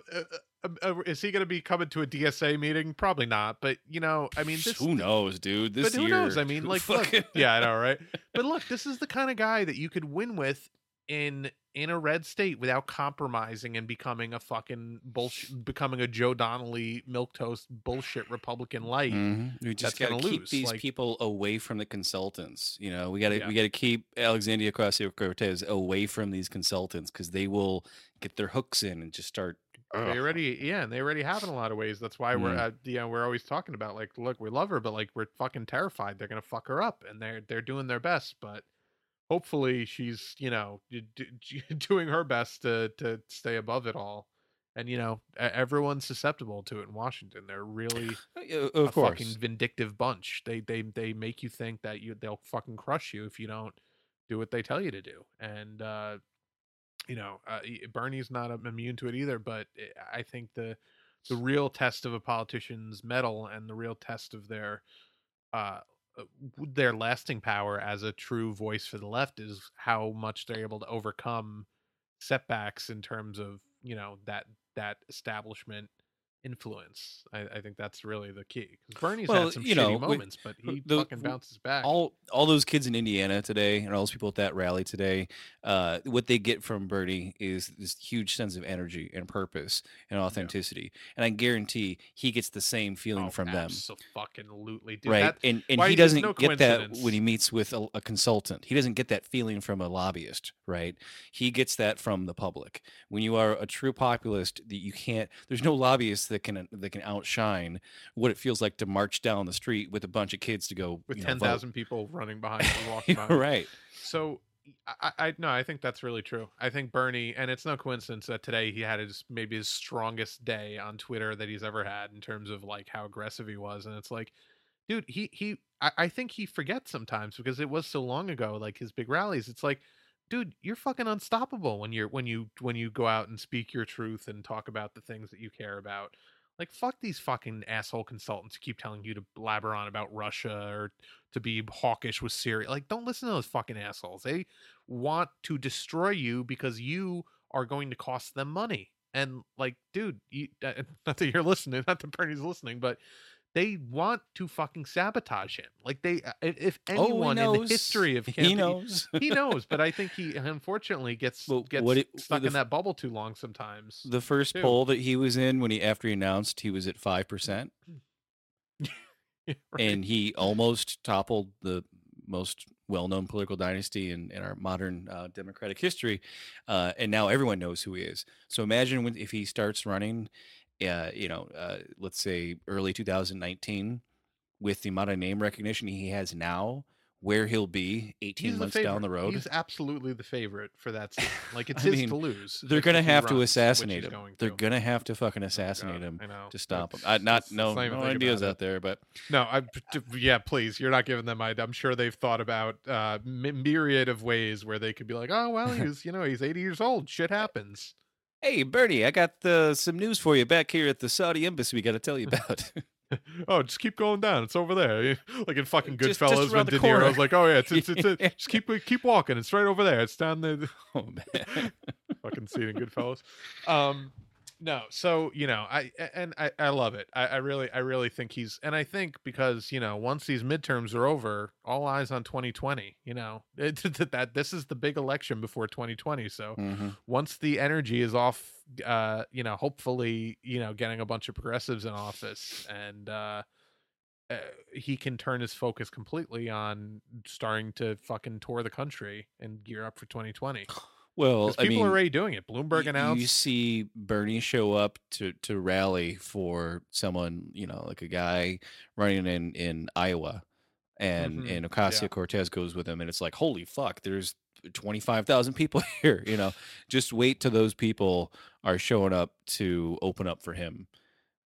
uh, uh, is he going to be coming to a DSA meeting? Probably not. But you know, I mean, this, who knows, dude? This but who year, knows? I mean, like, look, yeah, I know, [laughs] right? But look, this is the kind of guy that you could win with in in a red state without compromising and becoming a fucking bullshit, becoming a Joe Donnelly milk toast bullshit Republican light. Mhm. We just got to keep lose, these like- people away from the consultants. You know, we got to Yeah. we got to keep Alexandria Ocasio Cortez away from these consultants because they will get their hooks in and just start. They already, yeah, and they already have in a lot of ways. That's why we're, Mm. uh, know, we're always talking about like, look, we love her, but like, we're fucking terrified they're gonna fuck her up, and they're they're doing their best, but hopefully she's, you know, d- d- [laughs] doing her best to to stay above it all. And you know, everyone's susceptible to it in Washington. They're really [laughs] Uh, a Of course, fucking vindictive bunch. They they they make you think that you they'll fucking crush you if you don't do what they tell you to do. And uh you know, uh, Bernie's not um, immune to it either, but I- I think the the real test of a politician's mettle and the real test of their uh uh, their lasting power as a true voice for the left is how much they're able to overcome setbacks in terms of you know that that establishment influence. I, I think that's really the key. 'Cause Bernie's Well, had some you shitty know, we- moments, but he the- fucking bounces back. all all those kids in Indiana today and all those people at that rally today, uh, what they get from Bernie is this huge sense of energy and purpose and authenticity. And I guarantee he gets the same feeling Oh, from them. fucking lootly, dude. right That, and and why- he doesn't no get that when he meets with a, a consultant he doesn't get that feeling from a lobbyist right he gets that from the public when you are a true populist that you can't there's no lobbyist that can uh, that can outshine what it feels like to march down the street with a bunch of kids to go with ten thousand people running behind you, [laughs] walking by. right So I, I no, I think that's really true. I think Bernie, and it's no coincidence that today he had his maybe his strongest day on Twitter that he's ever had in terms of like how aggressive he was, and it's like, dude, he he, I, I think he forgets sometimes because it was so long ago, like his big rallies. It's like, dude, you're fucking unstoppable when you're when you when you go out and speak your truth and talk about the things that you care about. Like fuck these fucking asshole consultants who keep telling you to blabber on about Russia or to be hawkish with Syria. Like don't listen to those fucking assholes. They want to destroy you because you are going to cost them money. And like, dude, you, [laughs] not that you're listening, not that Bernie's listening, but they want to fucking sabotage him. Like they, uh, if if oh anyone in the history of [laughs] he knows he knows, but I think [laughs] he unfortunately gets Well, gets what it- stuck the in that bubble too long sometimes. the first too. poll that he was in when he after he announced he was at 5% [laughs] Right. and he almost toppled the most well-known political dynasty in, in our modern uh, democratic history uh, and now everyone knows who he is so imagine when, if he starts running uh, you know uh, let's say early 2019 with the amount of name recognition he has now where he'll be 18 He's the months down the road He's absolutely the favorite for that seat. Like [laughs] it's his mean, to lose. they're gonna have to runs, assassinate him going they're gonna have to fucking Oh, assassinate God, him to stop him I, not no, not no ideas out there but No, I yeah, please. You're not giving them. I'm sure they've thought about uh, myriad of ways where they could be like, oh well, [laughs] he's you know he's 80 years old. Shit happens. Hey, Bernie, I got uh, some news for you back here at the Saudi embassy we got to tell you about. [laughs] oh, just keep going down. It's over there. Like in fucking Just- just Goodfellas when De Niro's corner. like, oh yeah, it's, it's, it's, it's- just keep keep walking. It's right over there. It's down there. Oh man. [laughs] fucking scene in Goodfellas. Um, no, so you know, I and I, I love it. I, I really, I really think he's, and I think because you know, once these midterms are over, all eyes on 2020. You know, [laughs] it, that this is the big election before 2020. So Mhm. once the energy is off, uh, you know, hopefully, you know, getting a bunch of progressives in office and uh, uh he can turn his focus completely on starting to fucking tour the country and gear up for 2020. [sighs] Well, Because I people mean, are already doing it. Bloomberg y- announced. You see Bernie show up to to rally for someone, you know, like a guy running in in Iowa, and Mhm, and Ocasio Cortez goes with him, and it's like, holy fuck, there's twenty five thousand people [laughs] here. You know, just wait till those people are showing up to open up for him,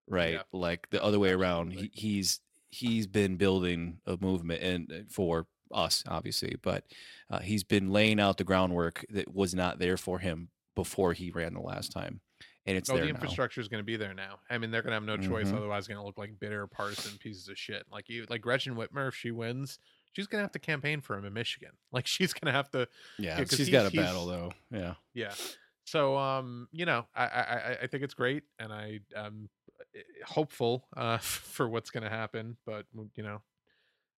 right? Yeah. Like the other way around. He, he's he's been building a movement and uh, for us obviously but uh, he's been laying out the groundwork that was not there for him before he ran the last time and it's oh, there the now. infrastructure is going to be there now. I mean, they're going to have no choice. Mhm. Otherwise, going to look like bitter partisan pieces of shit. Like you, like Gretchen Whitmer, if she wins, she's going to have to campaign for him in Michigan. [laughs] Like she's going to have to yeah, yeah, she's got a battle though yeah Yeah. So um, you know, I I I- I think it's great, and I am hopeful uh [laughs] for what's going to happen, but you know,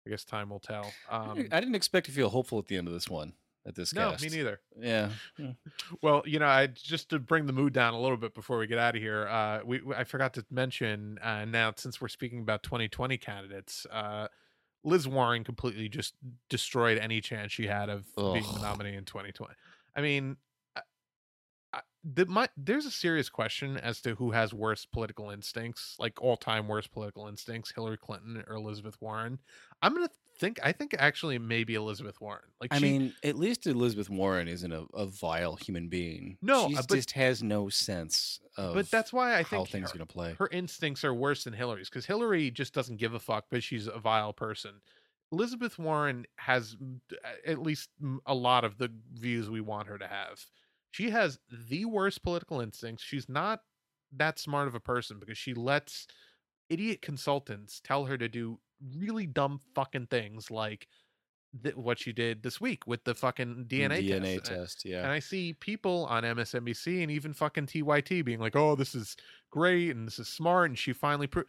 I guess time will tell. I Um, didn't- I didn't expect to feel hopeful at the end of this one at this no, cast. me neither. yeah yeah. [laughs] Well, you know, I just to bring the mood down a little bit before we get out of here. Uh, we I forgot to mention uh, now since we're speaking about 2020 candidates, uh, Liz Warren completely just destroyed any chance she had of being the nominee in 2020. I mean, the, my, there's a serious question as to who has worse political instincts, like all time worst political instincts, Hillary Clinton or Elizabeth Warren. I'm gonna think. I think actually maybe Elizabeth Warren. Like I she, mean, at least Elizabeth Warren isn't a, a vile human being. No, she uh, just has no sense of. but that's why I how think things her- gonna play. her instincts are worse than Hillary's because Hillary just doesn't give a fuck, but she's a vile person. Elizabeth Warren has a- at least a lot of the views we want her to have. She has the worst political instincts. She's not that smart of a person because she lets idiot consultants tell her to do really dumb fucking things like th- what she did this week with the fucking DNA, DNA test. Test. Yeah. and I see people on MSNBC and even fucking TYT being like, "Oh, this is great and this is smart," and she finally proved.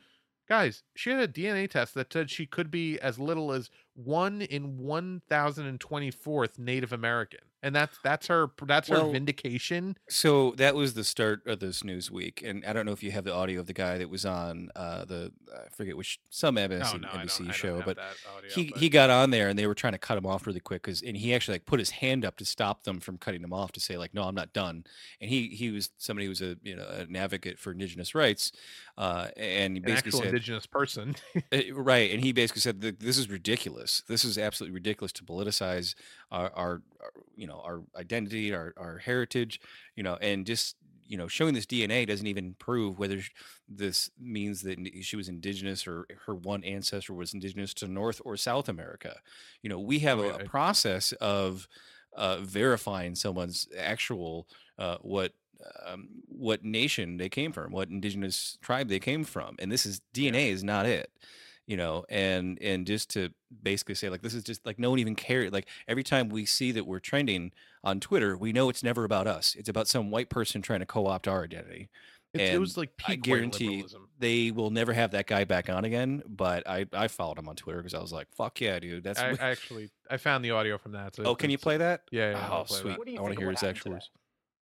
Guys, she had a DNA test that said she could be as little as one in one thousand and twenty fourth Native American, and that's that's her that's her vindication. So that was the start of this news week, and I don't know if you have the audio of the guy that was on uh, the I forget which some MSNBC Oh, no, I don't, I don't show, but audio, he but- he got on there and they were trying to cut him off really quick because and he actually like put his hand up to stop them from cutting him off to say like no I'm not done and he he was somebody who was a you know an advocate for indigenous rights uh, and he an basically actual said indigenous person. uh, [laughs] right and he basically said this is ridiculous this is absolutely ridiculous to politicize our, our, our you know our identity our, our heritage you know and just you know showing this dna doesn't even prove whether this means that she was indigenous or her one ancestor was indigenous to north or south america. You know we have a, yeah, process of uh, verifying someone's actual uh, what um, what nation they came from, what indigenous tribe they came from, and this is DNA is not it, you know. And and just to basically say like this is just like no one even cares. Like every time we see that we're trending on Twitter, we know it's never about us. It's about some white person trying to co-opt our identity. It, it was like I peak white guarantee liberalism. they will never have that guy back on again. But I I followed him on Twitter because I was like, fuck yeah, dude. That's I, I actually I found the audio from that. So oh, can you play that? Yeah, yeah. Oh, I'll that. sweet. What do you I want to hear his happened actual words.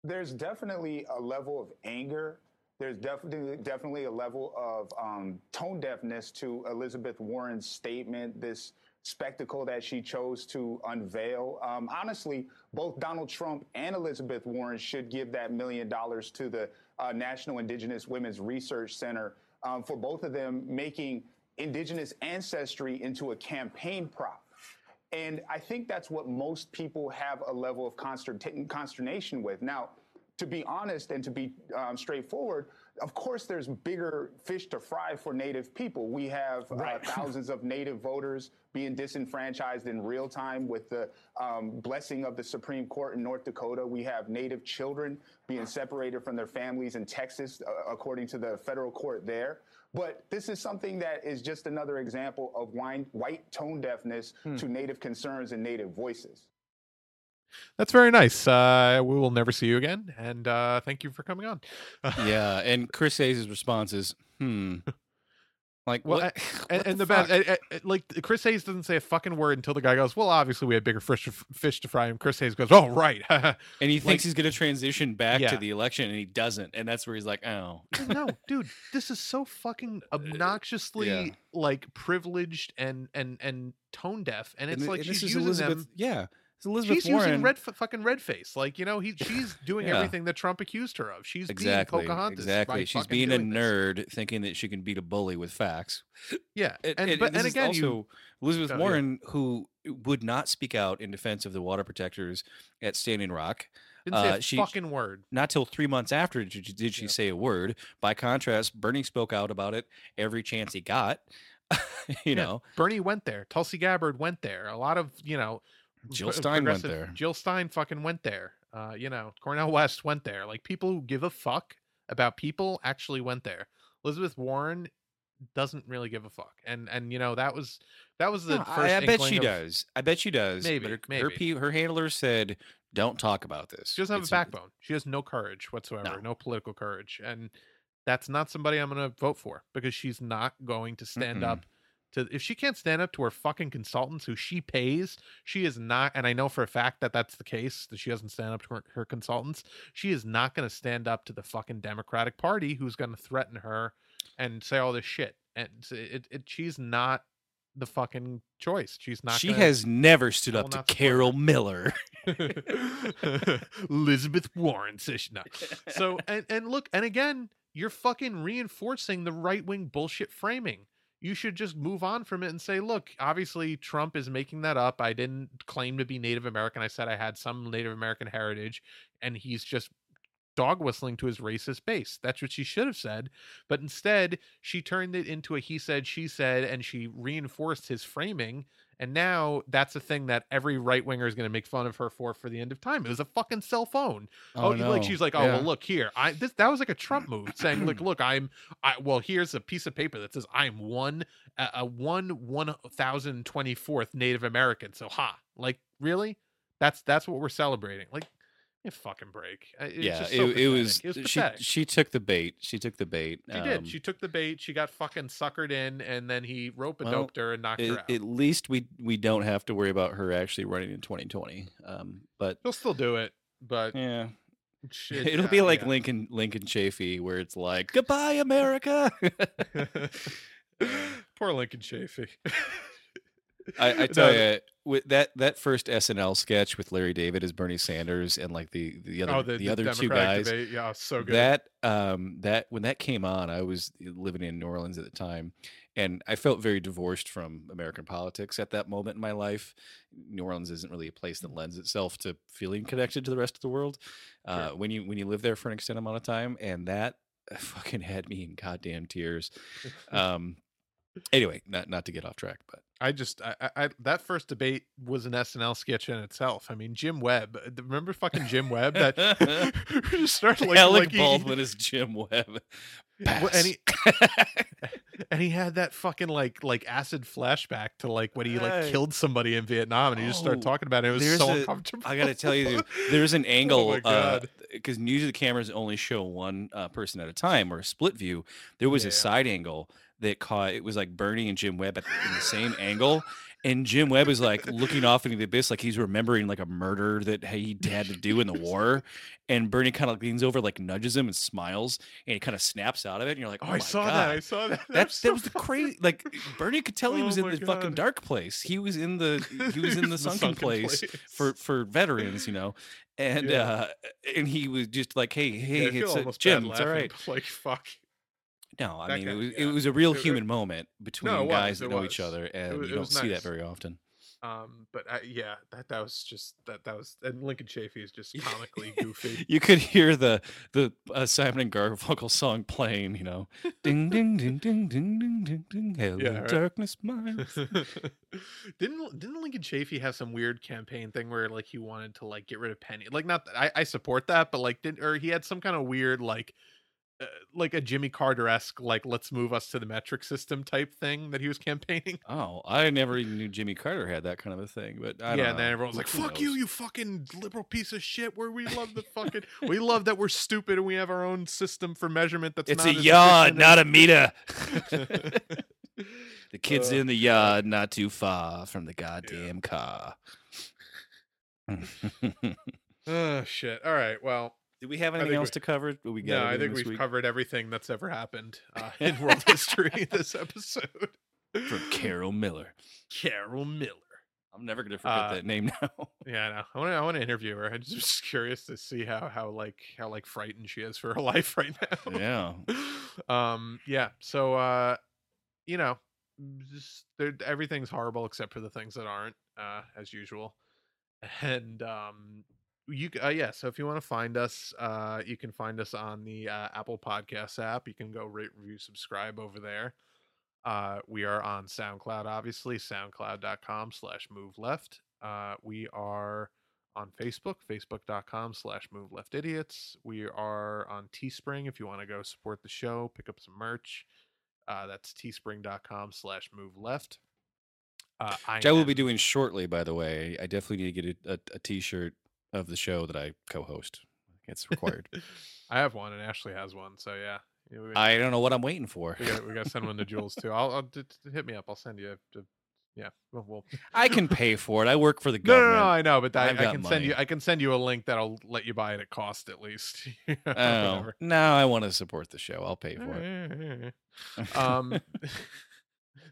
there's definitely a level of anger. There's definitely definitely a level of um, tone deafness to Elizabeth Warren's statement. This spectacle that she chose to unveil. Um, honestly, both Donald Trump and Elizabeth Warren should give that million dollars to the uh, National Indigenous Women's Research Center um, for both of them making indigenous ancestry into a campaign prop. And I think that's what most people have a level of consternation with. Now, to be honest and to be um, straightforward, of course, there's bigger fish to fry for Native people. We have uh, [laughs] thousands of Native voters being disenfranchised in real time with the um, blessing of the Supreme Court in North Dakota. We have Native children being separated from their families in Texas, uh, according to the federal court there. But this is something that is just another example of wine, white tone deafness to Native concerns and Native voices. That's very nice. Uh, we will never see you again, and uh, thank you for coming on. yeah, and Chris Hayes' response is, "Hmm." Like Well, what? a- [laughs] and, what and the, the best, fuck? uh, uh, like Chris Hayes doesn't say a fucking word until the guy goes, "Well, obviously we had bigger fish to, fish to fry." And Chris Hayes goes, "Oh, right." [laughs] and he like- thinks he's going to transition back Yeah. to the election, and he doesn't, and that's where he's like, "Oh, no, dude, this is so fucking [laughs] obnoxiously yeah. like privileged and and and tone deaf, and it's And like and this is Elizabeth. them. Yeah, it's Elizabeth She's Warren. using red f- fucking red face, like you know, he she's doing Yeah. everything that Trump accused her of. She's exactly, being Pocahontas. exactly. She's being a doing this. nerd, thinking that she can beat a bully with facts. Yeah, And, and, and but and again, also you Elizabeth Oh, yeah. Warren, who would not speak out in defense of the water protectors at Standing Rock. didn't say uh, she- fucking word. Not till three months after did she, did she Yeah. say a word. By contrast, Bernie spoke out about it every chance he got. [laughs] you Yeah, know, Bernie went there. Tulsi Gabbard went there. A lot of you know, [laughs] Jill Stein went there. Jill Stein fucking went there. Uh, you know, Cornel West went there. Like people who give a fuck about people actually went there. Elizabeth Warren doesn't really give a fuck, and and you know that was that was the No, first. I, I bet she of- does. I bet she does. Maybe, but her, maybe. her her handler said, "Don't talk about this." She doesn't have It's a backbone. She has no courage whatsoever. No. No, political courage, and that's not somebody I'm going to vote for because she's not going to stand Mm-mm. up to. If she can't stand up to her fucking consultants who she pays, she is not. And I know for a fact that that's the case that she doesn't stand up to her, her consultants. She is not going to stand up to the fucking Democratic Party who's going to threaten her and say all this shit. And it, it, she's not the fucking choice. She's not. she gonna- has never stood up to Carol Miller. [laughs] [laughs] Elizabeth Warren no. [laughs] So and and look and again, you're fucking reinforcing the right wing bullshit framing. You should just move on from it and say, look, obviously Trump is making that up. I didn't claim to be Native American. I said I had some Native American heritage, and he's just dog whistling to his racist base. That's what she should have said. But instead, she turned it into a he said, she said, and she reinforced his framing. And now that's a thing that every right winger is going to make fun of her for for the end of time. It was a fucking cell phone. Oh, oh like no. she's like, oh Yeah. well, look here. I this that was like a Trump [clears throat] move saying, like, look, I'm, I well, here's a piece of paper that says I'm one, a, a one one thousand twenty fourth Native American. So ha, like really, that's that's what we're celebrating. Like, you fucking break. It's yeah, just it, so it was. It was she she took the bait. She took the bait. She Um, did. She took the bait. She got fucking suckered in, and then he rope a Well, doped her and knocked her at, out. at least we we don't have to worry about her actually running in 2020. Um, but She'll still do it, but yeah, shit, [laughs] it'll yeah, be like yeah. Lincoln Lincoln Chafee, where it's like goodbye America. [laughs] [laughs] Poor Lincoln Chafee. I, I No, tell you, with that that first SNL sketch with Larry David as Bernie Sanders and like the the other oh, the, other two guys. debate. Yeah, so good. That um that when that came on, I was living in New Orleans at the time, and I felt very divorced from American politics at that moment in my life. New Orleans isn't really a place that lends itself to feeling connected to the rest of the world. Uh, when you when you live there for an extended amount of time, and that [laughs] fucking had me in goddamn tears. [laughs] Um, anyway, not not to get off track, but I just, I, I, that first debate was an SNL sketch in itself. I mean, Jim Webb. uh, Remember fucking Jim Webb? That [laughs] just started like, Alec like he- Baldwin is Jim Webb. [laughs] Well, and he [laughs] and he had that fucking like like acid flashback to like when he like killed somebody in Vietnam, and he just started Oh, talking about it. It was so a- uncomfortable. I gotta tell you, there's an angle Oh God. because usually the cameras only show one uh, person at a time or a split view. There was Yeah. a side angle that caught it was like Bernie and Jim Webb at, in the same angle, and Jim Webb is like looking off into the abyss, like he's remembering like a murder that he had to do in the war, and Bernie kind of leans over, like nudges him and smiles, and he kind of snaps out of it, and you're like, oh, oh, I saw God. that. I saw that. That, that was the crazy. Like Bernie could tell he Oh was in the fucking dark place. He was in the he was in [laughs] the sunken, place, for for veterans, you know. And Yeah. uh and he was just like, hey, hey, Yeah, it's uh, bad Jim, it's all right. Like fuck. No, I That mean guy- it was yeah. it was a real It- it- human moment between it was, guys that know each other, and was- you don't was see that very often. Um, but I, yeah, that that was just that that was and Lincoln Chafee is just comically goofy. [laughs] You could hear the the uh, Simon and Garfunkel song playing, you know, ding ding ding ding ding ding ding ding. [laughs] Hello, Yeah, right. darkness, my. [laughs] didn't didn't Lincoln Chafee have some weird campaign thing where like he wanted to like get rid of Penny? Like not that I, I support that, but like did or he had some kind of weird like uh, like a Jimmy Carter esque like let's move us to the metric system type thing that he was campaigning. [laughs] Oh, I never even knew Jimmy Carter had that kind of a thing. But I yeah, and then everyone's like, "Fuck you, knows? you fucking liberal piece of shit." Where we love the fucking, we love that we're stupid and we have our own system for measurement. That's It's not a yard, not a meter. [laughs] [laughs] the kid's Uh, in the yard, not too far from the goddamn car. Oh shit! All right, well, Do we have anything else we- to cover? We got no, I think we've week? covered everything that's ever happened uh, [laughs] in world history this episode. from Carol Miller. Carol Miller. I'm never gonna forget Uh, that name [laughs] now. Yeah, I. I want to. I want to interview her. I'm just [laughs] curious to see how how like how like frightened she is for her life right now. yeah. um. Yeah. So. uh You know, just everything's horrible except for the things that aren't, uh, as usual. And um, you uh, yeah. So if you want to find us, uh, you can find us on the uh, Apple Podcasts app. You can go rate, review, subscribe over there. Uh, we are on SoundCloud, obviously, soundcloud.com slash move left. Uh, we are on Facebook, facebook.com slash move left idiots. We are on Teespring if you want to go support the show, pick up some merch. Uh, that's teespring.com slash move left. Uh, I, Which I will am- be doing shortly, by the way. I definitely need to get a, a, a t-shirt of the show that I co-host. It's required. [laughs] I have one and Ashley has one. So yeah. Yeah, we- I don't know what I'm waiting for. we got we got to send one to Jules too. I'll, I'll d- d- hit me up. I'll send you. A, yeah, we'll, we'll I can pay [laughs] for it. I work for the No, no, government. no, I know, but I, I can send you. I can send you a link that'll let you buy it at cost at least. [laughs] Oh, no, I want to support the show. I'll pay for it. um,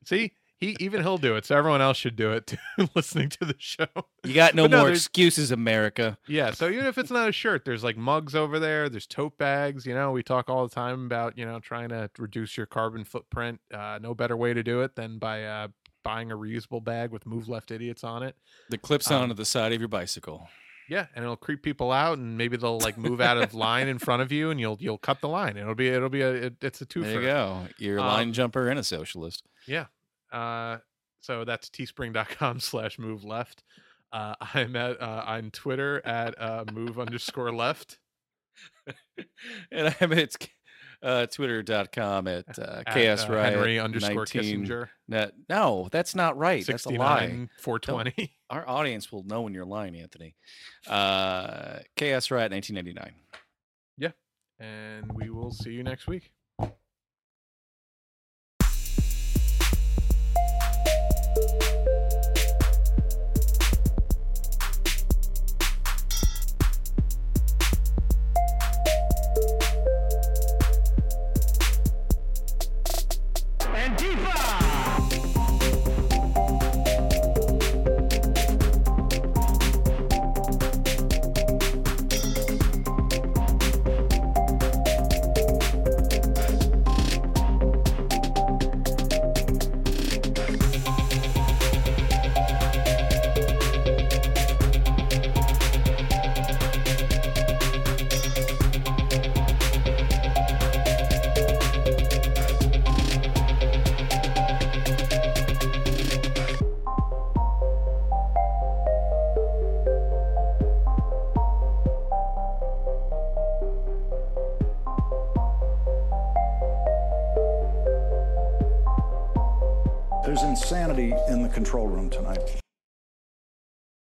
see, he even he'll do it. So everyone else should do it too. [laughs] Listening to the show. you got [laughs] no no, more excuses, America. Yeah. So even if it's not a shirt, there's like mugs over there. There's tote bags. You know, we talk all the time about you know trying to reduce your carbon footprint. Uh, no better way to do it than by uh, buying a reusable bag with "Move Left Idiots" on it. The clips Um, onto the side of your bicycle. Yeah, and it'll creep people out, and maybe they'll like move out of line in front of you, and you'll you'll cut the line. It'll be it'll be a it, it's a two. There you go. You're a line Um, jumper and a socialist. Yeah. Uh, so that's teespring.com [laughs] slash move left. Uh, I'm at uh, on Twitter at uh, move underscore left. [laughs] and I'm at uh, twitter.com at uh, At, chaos uh, riot Henry underscore 19 Kissinger. Net. No, that's not right. That's a lie. 69 420. [laughs] Our audience will know when you're lying, Anthony. Uh, chaos riot 1999. yeah. And we will see you next week.